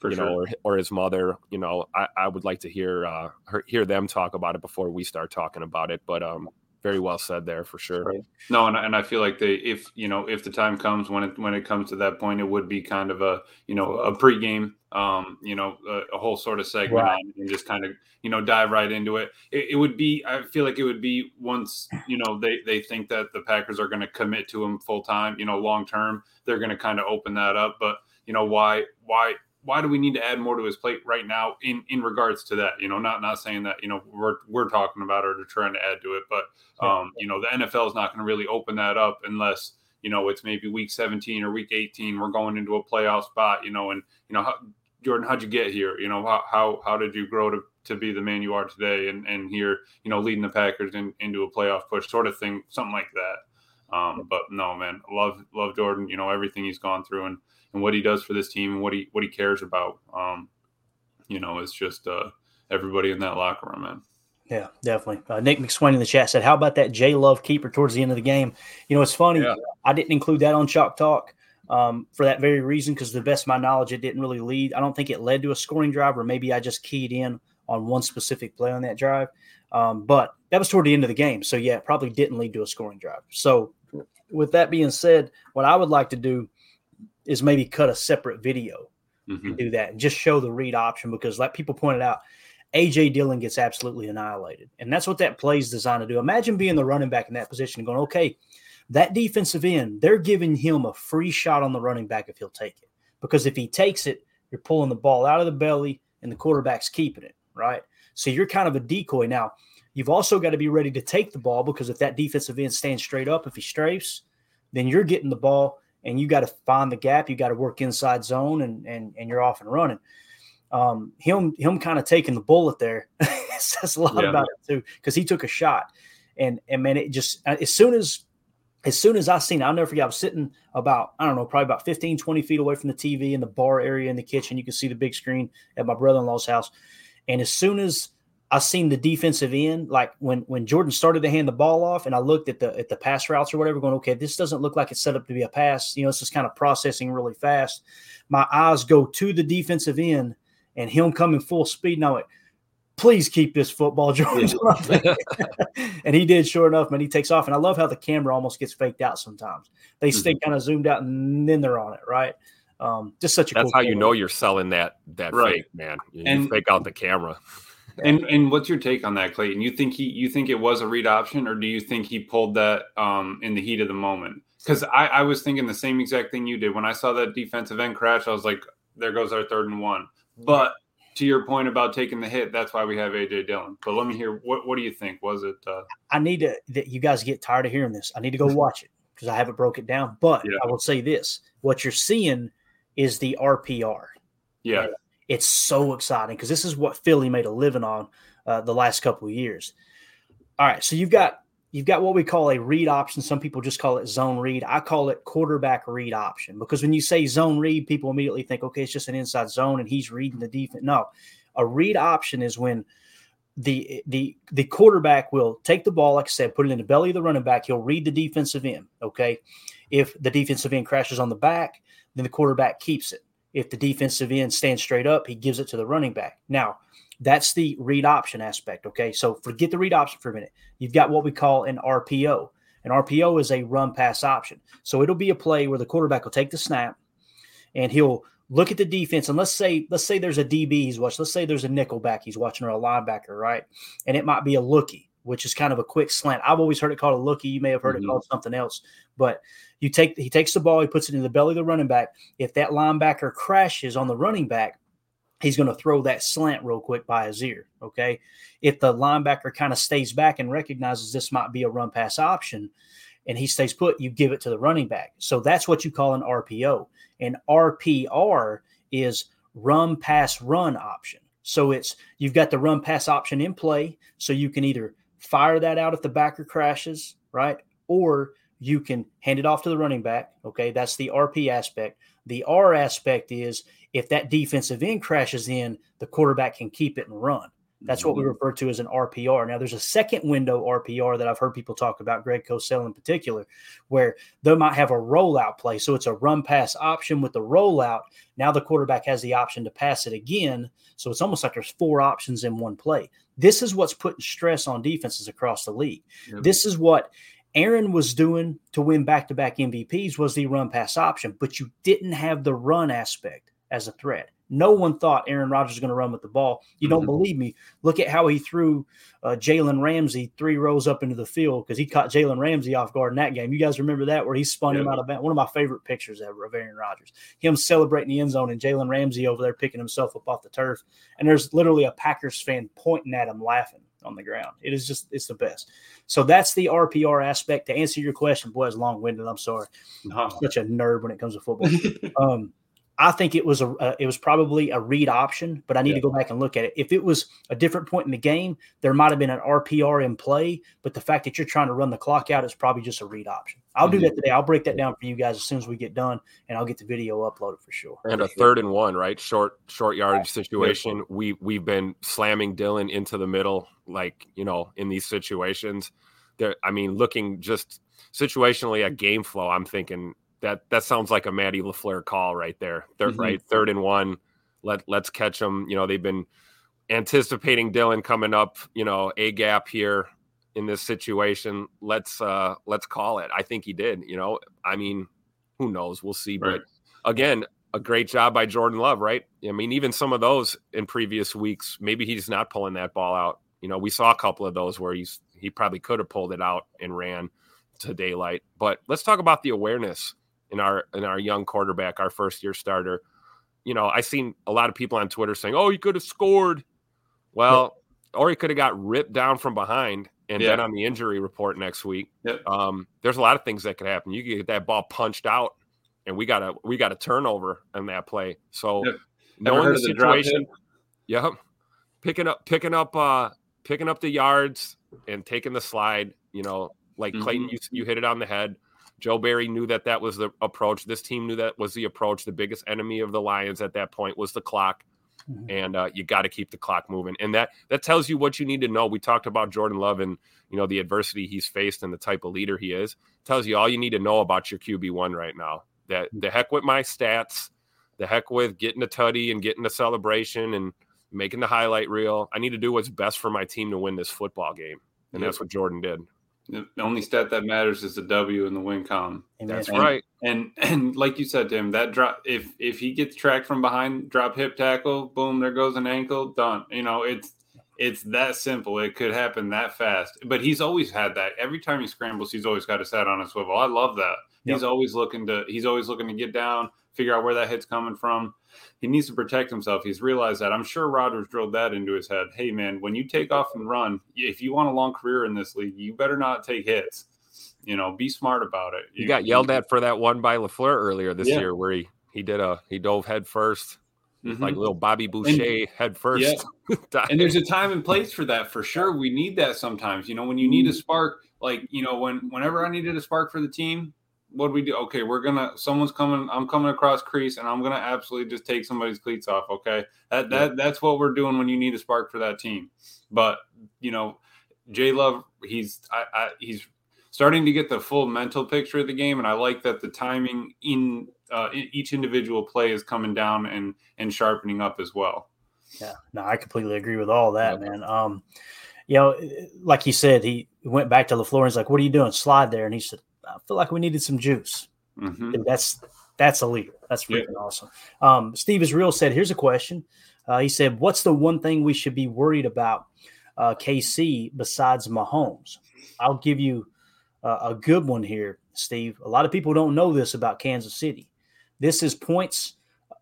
For you sure. know, or, or his mother. You know, I, I would like to hear uh, her, hear them talk about it before we start talking about it. But um, very well said there for sure. Right. No, and, and I feel like they, if you know, if the time comes when it when it comes to that point, it would be kind of a you know a pregame, um, you know, a, a whole sort of segment Right. and just kind of you know dive right into it. it. It would be, I feel like it would be once you know they they think that the Packers are going to commit to him full time, you know, long term, they're going to kind of open that up. But you know, why why why do we need to add more to his plate right now in in regards to that? You know not not saying that you know we're we're talking about or to trying to add to it but um you know the nfl is not going to really open that up unless you know it's maybe week 17 or week 18 we're going into a playoff spot you know and you know how, jordan how'd you get here? You know how how, how did you grow to to be the man you are today and and here you know leading the packers in, into a playoff push sort of thing something like that. Um but no man love love jordan you know everything he's gone through and and what he does for this team and what he what he cares about. Um, you know, it's just uh, everybody in that locker room, man. Yeah, definitely. Uh, Nick McSwain in the chat said, "How about that J Love keeper towards the end of the game?" You know, it's funny. Yeah. I didn't include that on Chalk Talk um, for that very reason because, to the best of my knowledge, it didn't really lead. I don't think it led to a scoring drive, or maybe I just keyed in on one specific play on that drive. Um, but that was toward the end of the game, so yeah, it probably didn't lead to a scoring drive. So, with that being said, what I would like to do is maybe cut a separate video Mhm. do that and just show the read option because, like people pointed out, AJ Dillon gets absolutely annihilated. And that's what that play is designed to do. Imagine being the running back in that position and going, okay, that defensive end, they're giving him a free shot on the running back if he'll take it. Because if he takes it, you're pulling the ball out of the belly and the quarterback's keeping it, right? So you're kind of a decoy. Now, you've also got to be ready to take the ball because if that defensive end stands straight up, if he strafes, then you're getting the ball and you got to find the gap. You got to work inside zone, and and and you're off and running. Um, him him kind of taking the bullet there says a lot Yeah. about it too, because he took a shot, and and man, it just uh, as soon as as soon as I seen, it, I'll never forget. I was sitting about I don't know, probably about 15, 20 feet away from the TV in the bar area in the kitchen. You can see the big screen at my brother in law's house, and as soon as I seen the defensive end, like when when Jordan started to hand the ball off, and I looked at the at the pass routes or whatever, going, okay, this doesn't look like it's set up to be a pass. You know, it's just kind of processing really fast. My eyes go to the defensive end and him coming full speed. Now, it, please keep this football, Jordan. and he did, sure enough, man. He takes off, and I love how the camera almost gets faked out sometimes. They stay kind of zoomed out, and then they're on it, right? Um, just such a That's cool how you know you're selling that that Right. fake, man. You, you fake out the camera. And and what's your take on that, Clayton? You think he you think it was a read option, or do you think he pulled that um, in the heat of the moment? Because I, I was thinking the same exact thing you did when I saw that defensive end crash. I was like, there goes our third and one. But to your point about taking the hit, that's why we have AJ Dillon. But let me hear what what do you think? Was it? Uh, I need to that you guys get tired of hearing this. I need to go watch it because I haven't broke it down. But Yeah. I will say this: what you're seeing is the RPR. yeah, It's so exciting because this is what Philly made a living on uh, the last couple of years. All right, so you've got you've got what we call a read option. Some people just call it zone read. I call it quarterback read option because when you say zone read, people immediately think, okay, it's just an inside zone and he's reading the defense. No, a read option is when the the the quarterback will take the ball, like I said, put it in the belly of the running back. He'll read the defensive end. Okay, if the defensive end crashes on the back, then the quarterback keeps it. If the defensive end stands straight up, he gives it to the running back. Now, that's the read option aspect. Okay, so forget the read option for a minute. You've got what we call an RPO. An RPO is a run pass option. So it'll be a play where the quarterback will take the snap and he'll look at the defense and let's say let's say there's a DB he's watching. Let's say there's a nickelback he's watching or a linebacker, right? And it might be a lookie, which is kind of a quick slant. I've always heard it called a lookie. You may have heard mm-hmm. it called something else, but you take he takes the ball, he puts it in the belly of the running back. If that linebacker crashes on the running back, he's going to throw that slant real quick by his ear. Okay. If the linebacker kind of stays back and recognizes this might be a run pass option, and he stays put, you give it to the running back. So that's what you call an RPO. And RPR is run pass run option. So it's you've got the run pass option in play. So you can either fire that out if the backer crashes, right? Or you can hand it off to the running back. Okay. That's the RP aspect. The R aspect is if that defensive end crashes in, the quarterback can keep it and run. That's what we mm-hmm. refer to as an RPR. Now, there's a second window RPR that I've heard people talk about, Greg Cosell in particular, where they might have a rollout play. So it's a run pass option with the rollout. Now the quarterback has the option to pass it again. So it's almost like there's four options in one play. This is what's putting stress on defenses across the league. Yep. This is what Aaron was doing to win back to back MVPs was the run pass option, but you didn't have the run aspect as a threat. No one thought Aaron Rodgers was going to run with the ball. You don't mm-hmm. believe me? Look at how he threw uh, Jalen Ramsey three rows up into the field because he caught Jalen Ramsey off guard in that game. You guys remember that where he spun yeah. him out of bounds? One of my favorite pictures ever of Aaron Rodgers. Him celebrating the end zone and Jalen Ramsey over there picking himself up off the turf. And there's literally a Packers fan pointing at him laughing on the ground. It is just it's the best. So that's the RPR aspect. To answer your question, boy, it's long winded. I'm sorry. No. Such a nerd when it comes to football. um, I think it was a uh, it was probably a read option, but I need yeah. to go back and look at it. If it was a different point in the game, there might have been an RPR in play, but the fact that you're trying to run the clock out is probably just a read option. I'll mm-hmm. do that today. I'll break that down for you guys as soon as we get done, and I'll get the video uploaded for sure. And a third and one, right? Short short yardage situation. We we've been slamming Dillon into the middle, like you know, in these situations. There, I mean, looking just situationally at game flow, I'm thinking that that sounds like a Matty LaFleur call right there. 3rd mm-hmm. right, third and one. Let let's catch them. You know, they've been anticipating Dillon coming up. You know, a gap here in this situation. Let's uh let's call it. I think he did. You know, I mean, who knows? We'll see. Right. But again, a great job by Jordan Love, right? I mean, even some of those in previous weeks, maybe he's not pulling that ball out. You know, we saw a couple of those where he's he probably could have pulled it out and ran to daylight. But let's talk about the awareness in our in our young quarterback, our first year starter. You know, I seen a lot of people on Twitter saying, "Oh, he could have scored." Well, or he could have got ripped down from behind and yeah. then on the injury report next week. Yep. Um, there's a lot of things that could happen. You get that ball punched out, and we got a we got a turnover in that play. So yep. knowing the situation, yep, picking up picking up uh picking up the yards and taking the slide. You know, like mm-hmm. Clayton, you you hit it on the head. Joe Barry knew that that was the approach. This team knew that was the approach. The biggest enemy of the Lions at that point was the clock, mm-hmm. and uh, you got to keep the clock moving. And that that tells you what you need to know. We talked about Jordan Love and you know the adversity he's faced and the type of leader he is. Tells you all you need to know about your QB one right now. That the heck with my stats, the heck with getting a tutty and getting the celebration and making the highlight reel. I need to do what's best for my team to win this football game, and yep. that's what Jordan did. The only stat that matters is the W in the win column. That's and, right. And and like you said, Tim, that drop if if he gets tracked from behind, drop hip tackle, boom, there goes an ankle, done. You know, it's it's that simple. It could happen that fast. But he's always had that. Every time he scrambles, he's always got his head on a swivel. I love that. Yep. He's always looking to he's always looking to get down, figure out where that hit's coming from he needs to protect himself. He's realized that. I'm sure Rodgers drilled that into his head. Hey, man, when you take off and run, if you want a long career in this league, you better not take hits. You know, be smart about it. You, you got yelled at for that one by LaFleur earlier this yeah. year, where he he did a he dove head 1st mm-hmm. like little Bobby Boucher and, head first. Yeah. and there's a time and place for that for sure. We need that sometimes. You know, when you need a mm-hmm. spark, like you know when whenever I needed a spark for the team, what do we do? Okay, we're gonna someone's coming. I'm coming across crease, and I'm gonna absolutely just take somebody's cleats off. Okay, that that that's what we're doing when you need a spark for that team. But you know, Jay Love, he's I, I he's starting to get the full mental picture of the game, and I like that the timing in uh, each individual play is coming down and and sharpening up as well. Yeah, no, I completely agree with all that, man. Um, you know, like he said, he went back to LaFleur and he's like, "What are you doing? Slide there." And he said, "I feel like we needed some juice." Mm-hmm. And that's that's a leader. That's freaking yeah. awesome. Um, Steve is real said, "Here's a question." Uh, he said, "What's the one thing we should be worried about, uh, KC, besides Mahomes?" I'll give you uh, a good one here, Steve. A lot of people don't know this about Kansas City. This is points,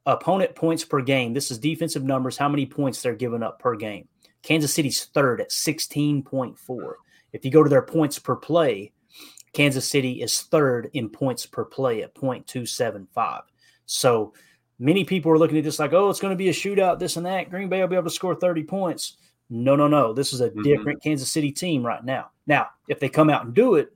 opponent points per game. This is defensive numbers, how many points they're giving up per game. Kansas City's third at 16.4. If you go to their points per play, Kansas City is third in points per play at 0.275. So many people are looking at this like, oh, it's going to be a shootout, this and that. Green Bay will be able to score 30 points. No, no, no. This is a mm-hmm. different Kansas City team right now. Now, if they come out and do it,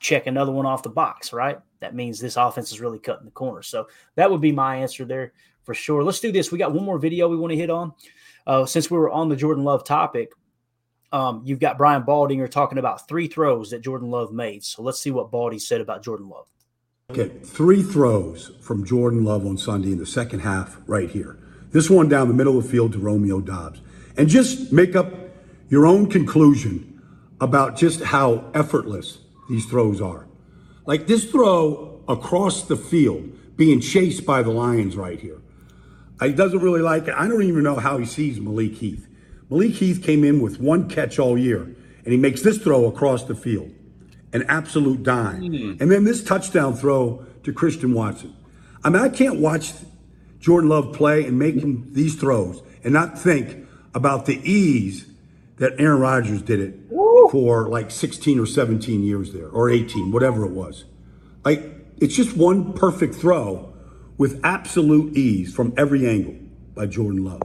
check another one off the box, right? That means this offense is really cutting the corner. So that would be my answer there for sure. Let's do this. We got one more video we want to hit on. Uh, since we were on the Jordan Love topic, um, you've got Brian Baldinger talking about three throws that Jordan Love made. So let's see what Baldy said about Jordan Love. Okay, three throws from Jordan Love on Sunday in the second half, right here. This one down the middle of the field to Romeo Doubs. And just make up your own conclusion about just how effortless these throws are. Like this throw across the field, being chased by the Lions right here. He doesn't really like it. I don't even know how he sees Malik Heath. Malik Heath came in with one catch all year, and he makes this throw across the field, an absolute dime. Mm. And then this touchdown throw to Christian Watson. I mean, I can't watch Jordan Love play and make him these throws and not think about the ease that Aaron Rodgers did it Woo. for like 16 or 17 years there, or 18, whatever it was. Like, it's just one perfect throw with absolute ease from every angle by Jordan Love.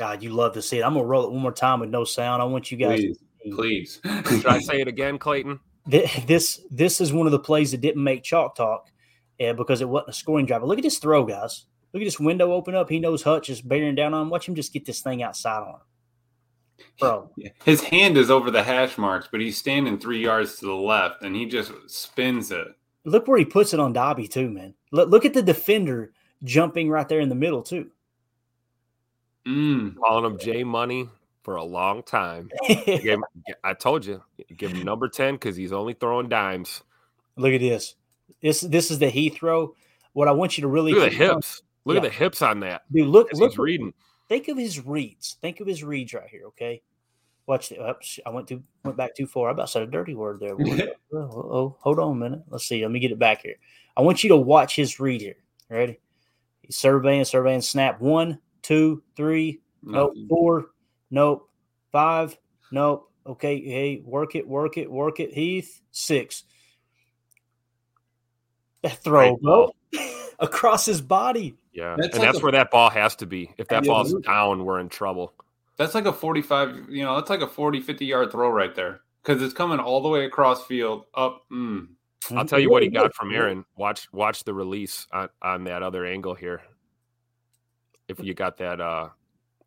God, you love to see it. I'm gonna roll it one more time with no sound. I want you guys. Please, please. Should I say it again, Clayton? This this is one of the plays that didn't make chalk talk, uh, because it wasn't a scoring drive. But look at this throw, guys. Look at this window open up. He knows Hutch is bearing down on him. Watch him just get this thing outside on him. Bro. His hand is over the hash marks, but he's standing three yards to the left and he just spins it. Look where he puts it on Dobby, too, man. Look, look at the defender jumping right there in the middle, too. Mm. Calling him J Money for a long time. him, I told you, give him number 10 because he's only throwing dimes. Look at this. This this is the he throw. What I want you to really look at the hips. Look yeah. at the hips on that. Dude, look, look he's reading. Think of his reads. Think of his reads right here. Okay. Watch the. Oops, I went to went back too far. I about said a dirty word there. oh, oh, hold on a minute. Let's see. Let me get it back here. I want you to watch his read here. Ready? He's surveying, surveying. Snap one, two, three. Nope. Four. Nope. Five. Nope. Okay. Hey, work it, work it, work it. Heath. Six. That throw, bro. Across his body. Yeah. That's and like that's a, where that ball has to be. If that ball's down, we're in trouble. That's like a 45, you know, that's like a 40, 50 yard throw right there because it's coming all the way across field up. Mm. I'll tell you what he got from Aaron. Watch watch the release on, on that other angle here. If you got that uh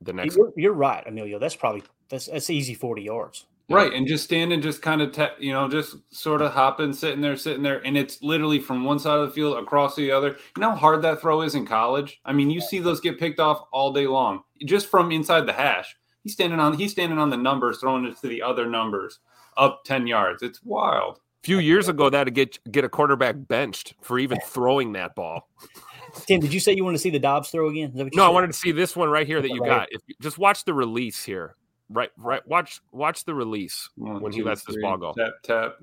the next You're, you're right, Emilio. That's probably that's that's easy 40 yards. Right, and just standing, just kind of, te- you know, just sort of hopping, sitting there, sitting there, and it's literally from one side of the field across the other. You know how hard that throw is in college. I mean, you see those get picked off all day long, just from inside the hash. He's standing on he's standing on the numbers, throwing it to the other numbers up 10 yards. It's wild. A few years ago, that'd get get a quarterback benched for even throwing that ball. Tim, did you say you want to see the Doubs throw again? No, said? I wanted to see this one right here that you got. If just watch the release here. Right, right. Watch watch the release one, when two, he lets three, this ball go. Tap tap.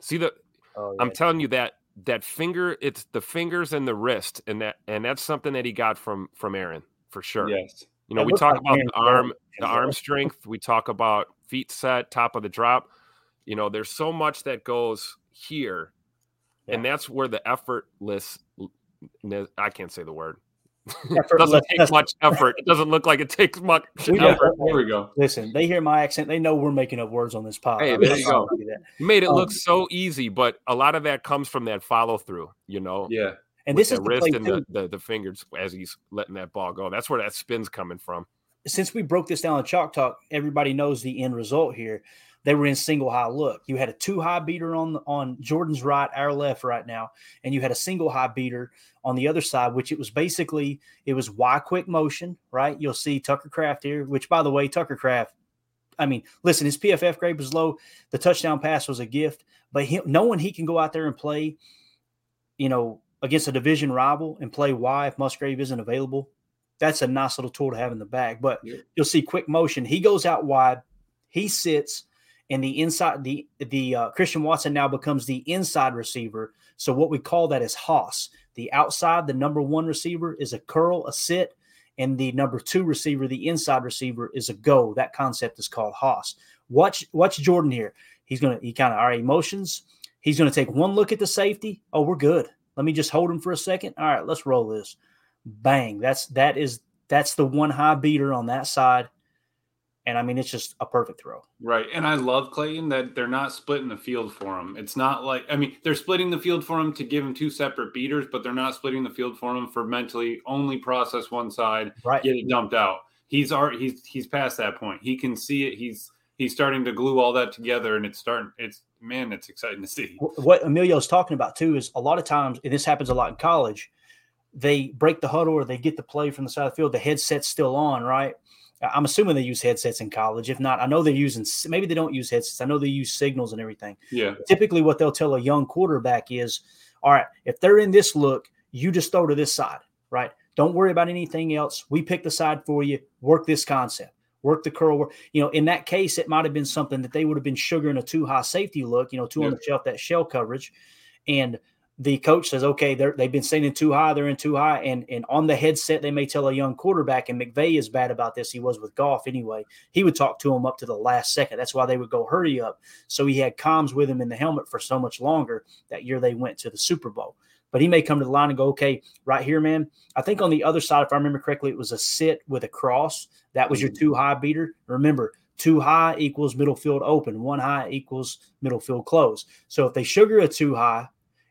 See the oh, yeah. I'm telling you that that finger, it's the fingers and the wrist, and that and that's something that he got from from Aaron for sure. Yes. You know, we talk like about the arm, the arm strength. We talk about feet set, top of the drop. You know, there's so much that goes here, yeah. and that's where the effortless. I can't say the word. it doesn't take much effort. It doesn't look like it takes much We effort. There we go. Listen, they hear my accent. They know we're making up words on this pod. Hey, I'm there you go. to do that. You made it Um, look so easy, but a lot of that comes from that follow through. You know, Yeah. And with this is the the wrist and the, the the fingers as he's letting that ball go. That's where that spin's coming from. since we broke this down in Chalk Talk, everybody knows the end result here. They were in single high look. You had a two high beater on on Jordan's right, our left right now, and you had a single high beater on the other side, which it was basically it was Y quick motion, right? You'll see Tucker Kraft here, which by the way, Tucker Kraft, I mean, listen, his PFF grade was low. The touchdown pass was a gift, but him, knowing he can go out there and play, you know, against a division rival and play Y if Musgrave isn't available, that's a nice little tool to have in the bag. But Yeah. you'll see quick motion. He goes out wide, he sits, and the inside the the uh, Christian Watson now becomes the inside receiver. So what we call that is Hoss. The outside, the number one receiver is a curl, a sit, and the number two receiver, the inside receiver, is a go. That concept is called Hoss. Watch watch Jordan here. He's gonna he kind of right emotions. He's gonna take one look at the safety. Oh, we're good. Let me just hold him for a second. All right, let's roll this. Bang. That's that is that's the one high beater on that side. And I mean, it's just a perfect throw. Right. And I love Clayton that they're not splitting the field for him. It's not like, I mean, they're splitting the field for him to give him two separate beaters, but they're not splitting the field for him for mentally only process one side, Right. get it dumped out. He's already, he's, he's past that point. He can see it. He's, he's starting to glue all that together and it's starting, it's, man, it's exciting to see. Wh- What Emilio's talking about too is a lot of times, and this happens a lot in college, they break the huddle or they get the play from the side of the field. The headset's still on, right? I'm assuming they use headsets in college. If not, I know they're using, maybe they don't use headsets. I know they use signals and everything. Yeah. Typically, what they'll tell a young quarterback is, all right, if they're in this look, you just throw to this side, right? Don't worry about anything else. We pick the side for you. Work this concept. Work the curl. Work. You know, in that case, it might have been something that they would have been sugaring a too high safety look. You know, two on the shelf, that shell coverage, and the coach says, okay, they're, they've been saying too high, they're in too high, and and on the headset they may tell a young quarterback, and McVay is bad about this. He was with Goff anyway. He would talk to him up to the last second. That's why they would go hurry up. So he had comms with him in the helmet for so much longer. That year they went to the Super Bowl. But he may come to the line and go, okay, right here, man. I think on the other side, if I remember correctly, it was a sit with a cross. That was your mm-hmm. two high beater. Remember, two high equals middle field open, one high equals middle field close. So if they sugar a two high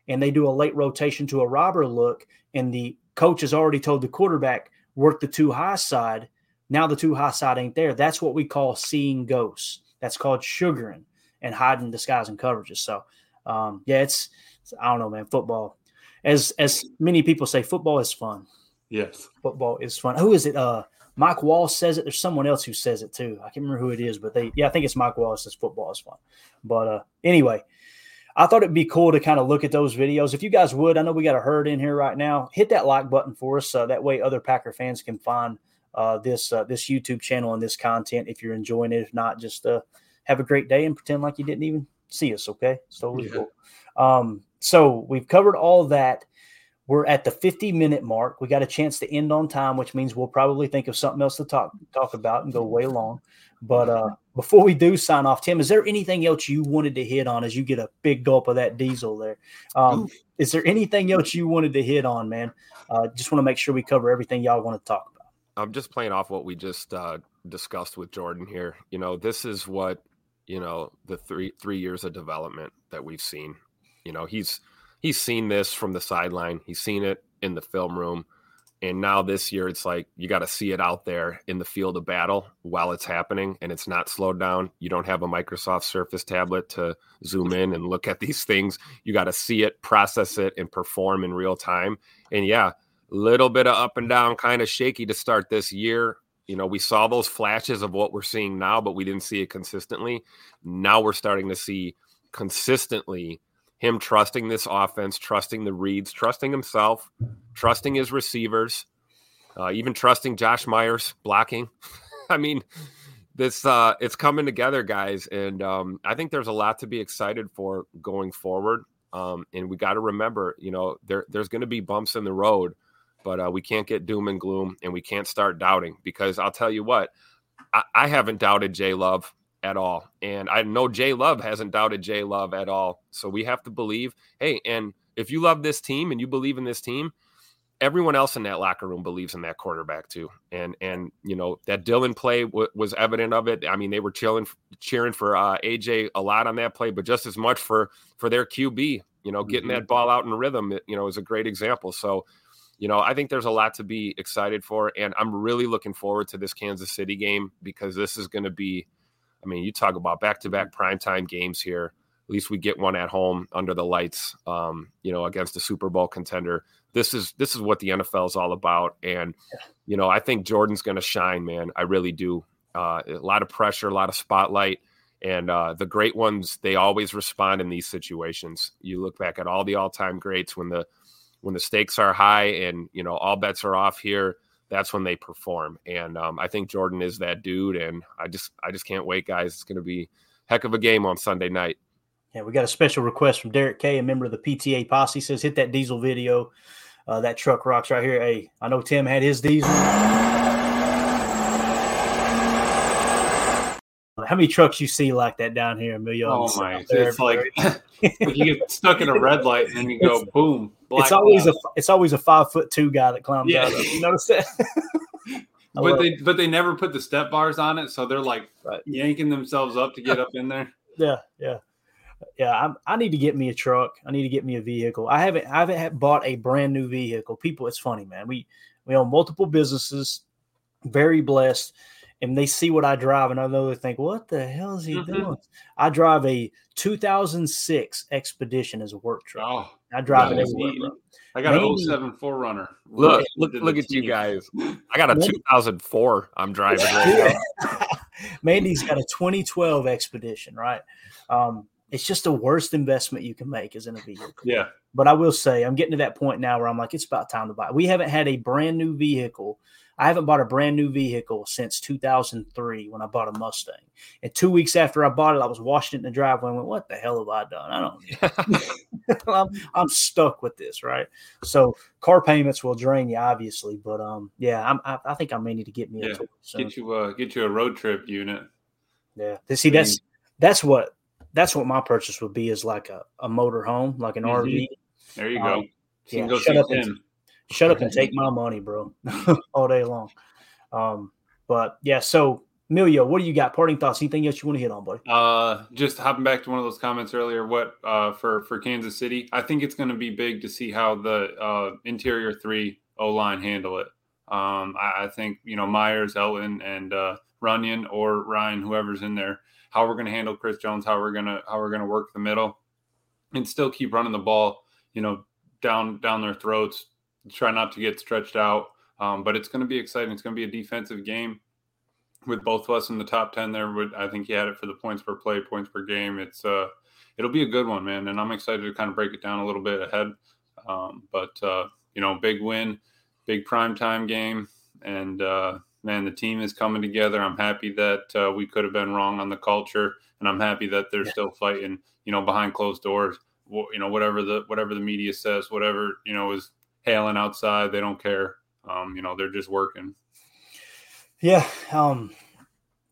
and they do a late rotation to a robber look, and the coach has already told the quarterback, work the two high side. Now the two high side ain't there. That's what we call seeing ghosts. That's called sugaring and hiding, disguising coverages. So, um, yeah, it's, I don't know, man. Football, as as many people say, football is fun. Yes. Football is fun. Who is it? Uh, Mike Wall says it. There's someone else who says it too. I can't remember who it is, but they, yeah, I think it's Mike Wall says football is fun. But uh, anyway, I thought it'd be cool to kind of look at those videos. If you guys would, I know we got a herd in here right now. Hit that like button for us. Uh, that way, other Packer fans can find uh, this uh, this YouTube channel and this content. If you're enjoying it, if not, just uh, have a great day and pretend like you didn't even see us. Okay, it's totally Yeah. cool. Um, so we've covered all that. We're at the 50 minute mark. We got a chance to end on time, which means we'll probably think of something else to talk talk about and go way long. But uh, before we do sign off, Tim, is there anything else you wanted to hit on as you get a big gulp of that diesel there? Um, is there anything else you wanted to hit on, man? Uh, just want to make sure we cover everything y'all want to talk about. I'm just playing off what we just uh, discussed with Jordan here. You know, this is what you know the three three years of development that we've seen. You know, he's he's seen this from the sideline. He's seen it in the film room, and now this year it's like you got to see it out there in the field of battle while it's happening, and it's not slowed down. You don't have a Microsoft Surface tablet to zoom in and look at these things. You got to see it, process it, and perform in real time. And yeah, little bit of up and down, kind of shaky to start this year. You know, we saw those flashes of what we're seeing now, but we didn't see it consistently. Now we're starting to see consistently him trusting this offense, trusting the reads, trusting himself, trusting his receivers, uh, even trusting Josh Myers blocking. I mean, this uh, it's coming together, guys, and um, I think there's a lot to be excited for going forward. Um, and we got to remember, you know, there there's going to be bumps in the road, but uh, we can't get doom and gloom, and we can't start doubting because I'll tell you what, I, I haven't doubted Jay Love at all, and I know Jay Love hasn't doubted Jay Love at all. So we have to believe. Hey, and if you love this team and you believe in this team, everyone else in that locker room believes in that quarterback too. And and you know that Dillon play w- was evident of it. I mean, they were chilling, cheering for uh, AJ a lot on that play, but just as much for for their QB. You know, getting Mhm. that ball out in rhythm, you know, is a great example. So, you know, I think there's a lot to be excited for, and I'm really looking forward to this Kansas City game because this is going to be. I mean, you talk about back-to-back primetime games here. At least we get one at home under the lights, um, you know, against a Super Bowl contender. This is this is what the NFL is all about, and you know, I think Jordan's going to shine, man. I really do. Uh, a lot of pressure, a lot of spotlight, and uh, the great ones they always respond in these situations. You look back at all the all-time greats when the when the stakes are high and you know all bets are off here. That's when they perform, and um, I think Jordan is that dude. And I just I just can't wait, guys. It's going to be heck of a game on Sunday night. Yeah, we got a special request from Derek K, a member of the PTA posse. he Says hit that diesel video. Uh, that truck rocks right here. Hey, I know Tim had his diesel. How many trucks you see like that down here, Emilio? Oh It's my! It's like everywhere. like you get stuck in a red light and then you go boom. Black it's always a it's always a five foot two guy that climbs Yeah. out. Of. You notice that? But love they but they never put the step bars on it, so they're like Right. yanking themselves up to get up in there. Yeah, yeah, yeah. I'm, I need to get me a truck. I need to get me a vehicle. I haven't I haven't bought a brand new vehicle. People, it's funny, man. We we own multiple businesses, very blessed, and they see what I drive, and I know they think, "What the hell is he Mhm. doing?" I drive a 2006 Expedition as a work truck. Oh, I drive it nice. everywhere. bro. I got an Maybe- 07 4Runner. Look, Right look, look at you guys. I got a 2004. I'm driving right now. Mandy's got a 2012 Expedition, right? Um, it's just the worst investment you can make is in a vehicle. Yeah, But I will say, I'm getting to that point now where I'm like, it's about time to buy. We haven't had a brand new vehicle. I haven't bought a brand new vehicle since 2003 when I bought a Mustang. And two weeks after I bought it, I was washing it in the driveway and went, "What the hell have I done? I don't. I'm, I'm stuck with this, right? So car payments will drain you, obviously, but um, yeah, I'm, I, I think I may need to get me a Yeah. soon. get you uh get you a road trip unit. Yeah. See, that's that's what that's what my purchase would be is like a, a motor home, like an Mhm. RV. There you Um, go. You yeah, go shut up and-. Shut up and take my money, bro, all day long. Um, but yeah, so Emilio, what do you got? Parting thoughts? Anything else you want to hit on, buddy? Uh, just hopping back to one of those comments earlier. What uh for for Kansas City? I think it's going to be big to see how the uh interior three O line handle it. Um, I, I think you know Myers, Elgton, and uh, Runyan or Ryan, whoever's in there. How we're going to handle Chris Jones? How we're gonna how we're gonna work the middle, and still keep running the ball. You know, down down their throats. Try not to get stretched out. Um, but it's going to be exciting. It's going to be a defensive game with both of us in the top 10 there would I think he had it for the points per play, points per game. It's uh it'll be a good one, man, and I'm excited to kind of break it down a little bit ahead. Um, but uh, you know, big win, big prime time game, and uh, man, the team is coming together. I'm happy that uh, we could have been wrong on the culture, and I'm happy that they're still fighting, you know, behind closed doors. You know, whatever the whatever the media says, whatever you know is hailing outside, they don't care. Um, you know, they're just working. Yeah. Um,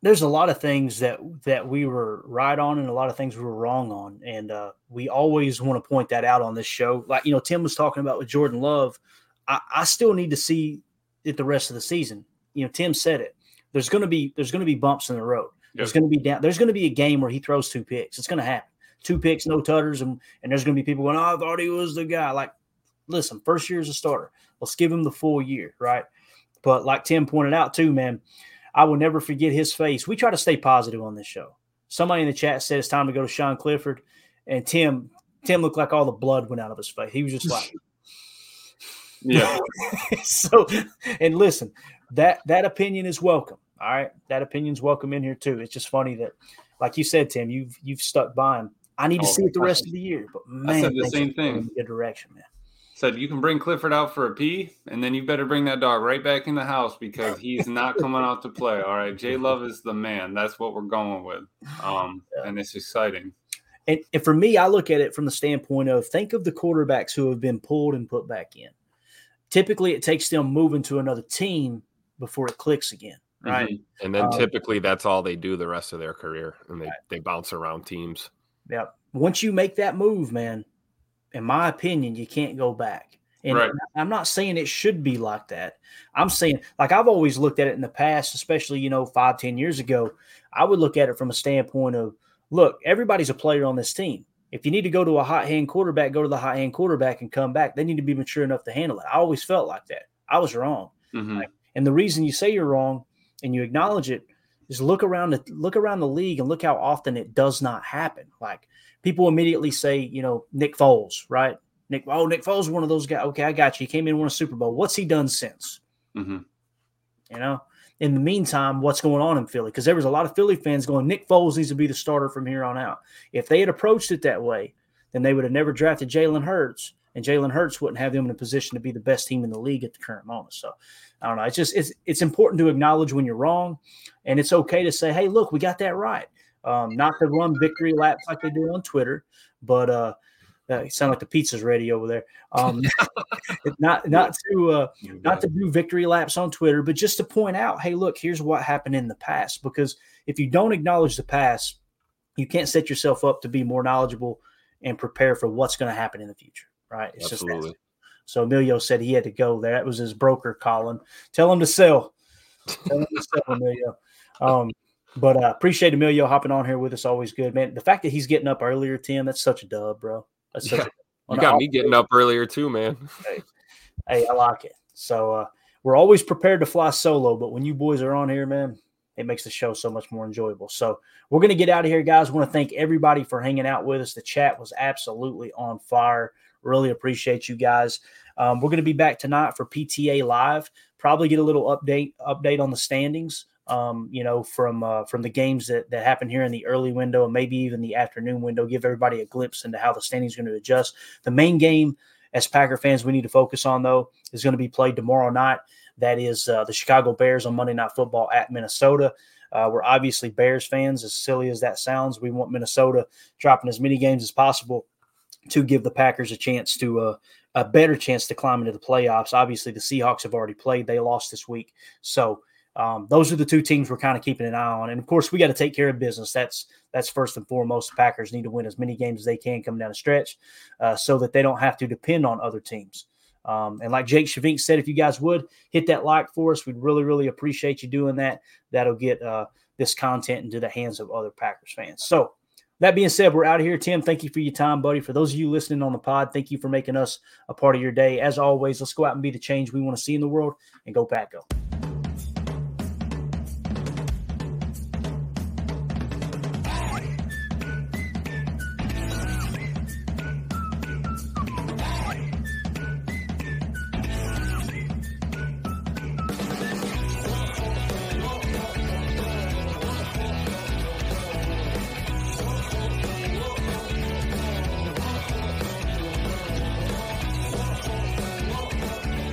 there's a lot of things that that we were right on and a lot of things we were wrong on. And uh, we always want to point that out on this show. Like, you know, Tim was talking about with Jordan Love. I, I still need to see it the rest of the season. You know, Tim said it. There's gonna be there's gonna be bumps in the road. There's gonna be down there's gonna be a game where he throws two picks. It's gonna happen. Two picks, no tutters, and and there's gonna be people going, Oh, I thought he was the guy. Like, listen, first year as a starter. Let's give him the full year, right? But like Tim pointed out too, man, I will never forget his face. We try to stay positive on this show. Somebody in the chat said it's time to go to Sean Clifford, and Tim Tim looked like all the blood went out of his face. He was just like, Yeah. so. And listen, that that opinion is welcome. All right, that opinion's welcome in here too. It's just funny that, like you said, Tim, you've you've stuck by him. I need to Oh, see it the I- rest of the year, but man, said the same thing. Good direction, man. Said you can bring Clifford out for a pee, and then you better bring that dog right back in the house because he's not coming out to play. All right, J Love is the man. That's what we're going with, um, and it's exciting. And, and for me, I look at it from the standpoint of think of the quarterbacks who have been pulled and put back in. Typically, it takes them moving to another team before it clicks again, right? Mhm. And then Um, typically that's all they do the rest of their career, and they they bounce around teams. Yeah. Once you make that move, man, in my opinion, you can't go back. And Right. I'm not saying it should be like that. I'm saying, like I've always looked at it in the past, especially, you know, five, ten years ago, I would look at it from a standpoint of, look, everybody's a player on this team. If you need to go to a hot hand quarterback, go to the hot hand quarterback and come back. They need to be mature enough to handle it. I always felt like that. I was wrong. Mhm. And the reason you say you're wrong and you acknowledge it is look around the look around the league and look how often it does not happen. Like people immediately say, you know, Nick Foles, right? Nick, oh, Nick Foles, is one of those guys. Okay, I got you. He came in and won a Super Bowl. What's he done since? Mhm. You know, in the meantime, what's going on in Philly? Because there was a lot of Philly fans going, Nick Foles needs to be the starter from here on out. If they had approached it that way, then they would have never drafted Jalen Hurts, and Jalen Hurts wouldn't have them in a position to be the best team in the league at the current moment. So I don't know. It's just it's it's important to acknowledge when you're wrong, and it's okay to say, hey, look, we got that right. Um, not to run victory laps like they do on Twitter, but uh, sound like the pizza's ready over there. Um, not not to uh, not to do victory laps on Twitter, but just to point out, hey, look, here's what happened in the past. Because if you don't acknowledge the past, you can't set yourself up to be more knowledgeable and prepare for what's going to happen in the future. Right? It's Absolutely. that. So Emilio said he had to go there. That was his broker calling. Tell him to sell. Tell him to sell, Emilio. Um, but uh, appreciate Emilio hopping on here with us. Always good, man. The fact that he's getting up earlier, Tim, that's such a dub, bro. That's such Yeah. a You got me getting up earlier too, man. Hey, I like it. So uh, we're always prepared to fly solo, but when you boys are on here, man, it makes the show so much more enjoyable. So we're gonna get out of here, guys. want to thank everybody for hanging out with us. The chat was absolutely on fire. Really appreciate you guys. Um, we're gonna be back tonight for PTA live. Probably get a little update update on the standings. Um, you know, from uh, from the games that that happen here in the early window and maybe even the afternoon window. Give everybody a glimpse into how the standings going to adjust. The main game as Packer fans we need to focus on though is going to be played tomorrow night. That is uh, the Chicago Bears on Monday Night Football at Minnesota. Uh, we're obviously Bears fans, as silly as that sounds. We want Minnesota dropping as many games as possible to give the Packers a chance to uh, a better chance to climb into the playoffs. Obviously, the Seahawks have already played; they lost this week, so um, those are the two teams we're kind of keeping an eye on. And of course, we got to take care of business. That's that's first and foremost. Packers need to win as many games as they can coming down the stretch, uh, so that they don't have to depend on other teams. Um, and like Jake Shavink said, if you guys would hit that like for us, we'd really, really appreciate you doing that. That'll get uh, this content into the hands of other Packers fans. So, that being said, we're out of here. Tim, thank you for your time, buddy. For those of you listening on the pod, thank you for making us a part of your day. As always, let's go out and be the change we want to see in the world and go Pack Go.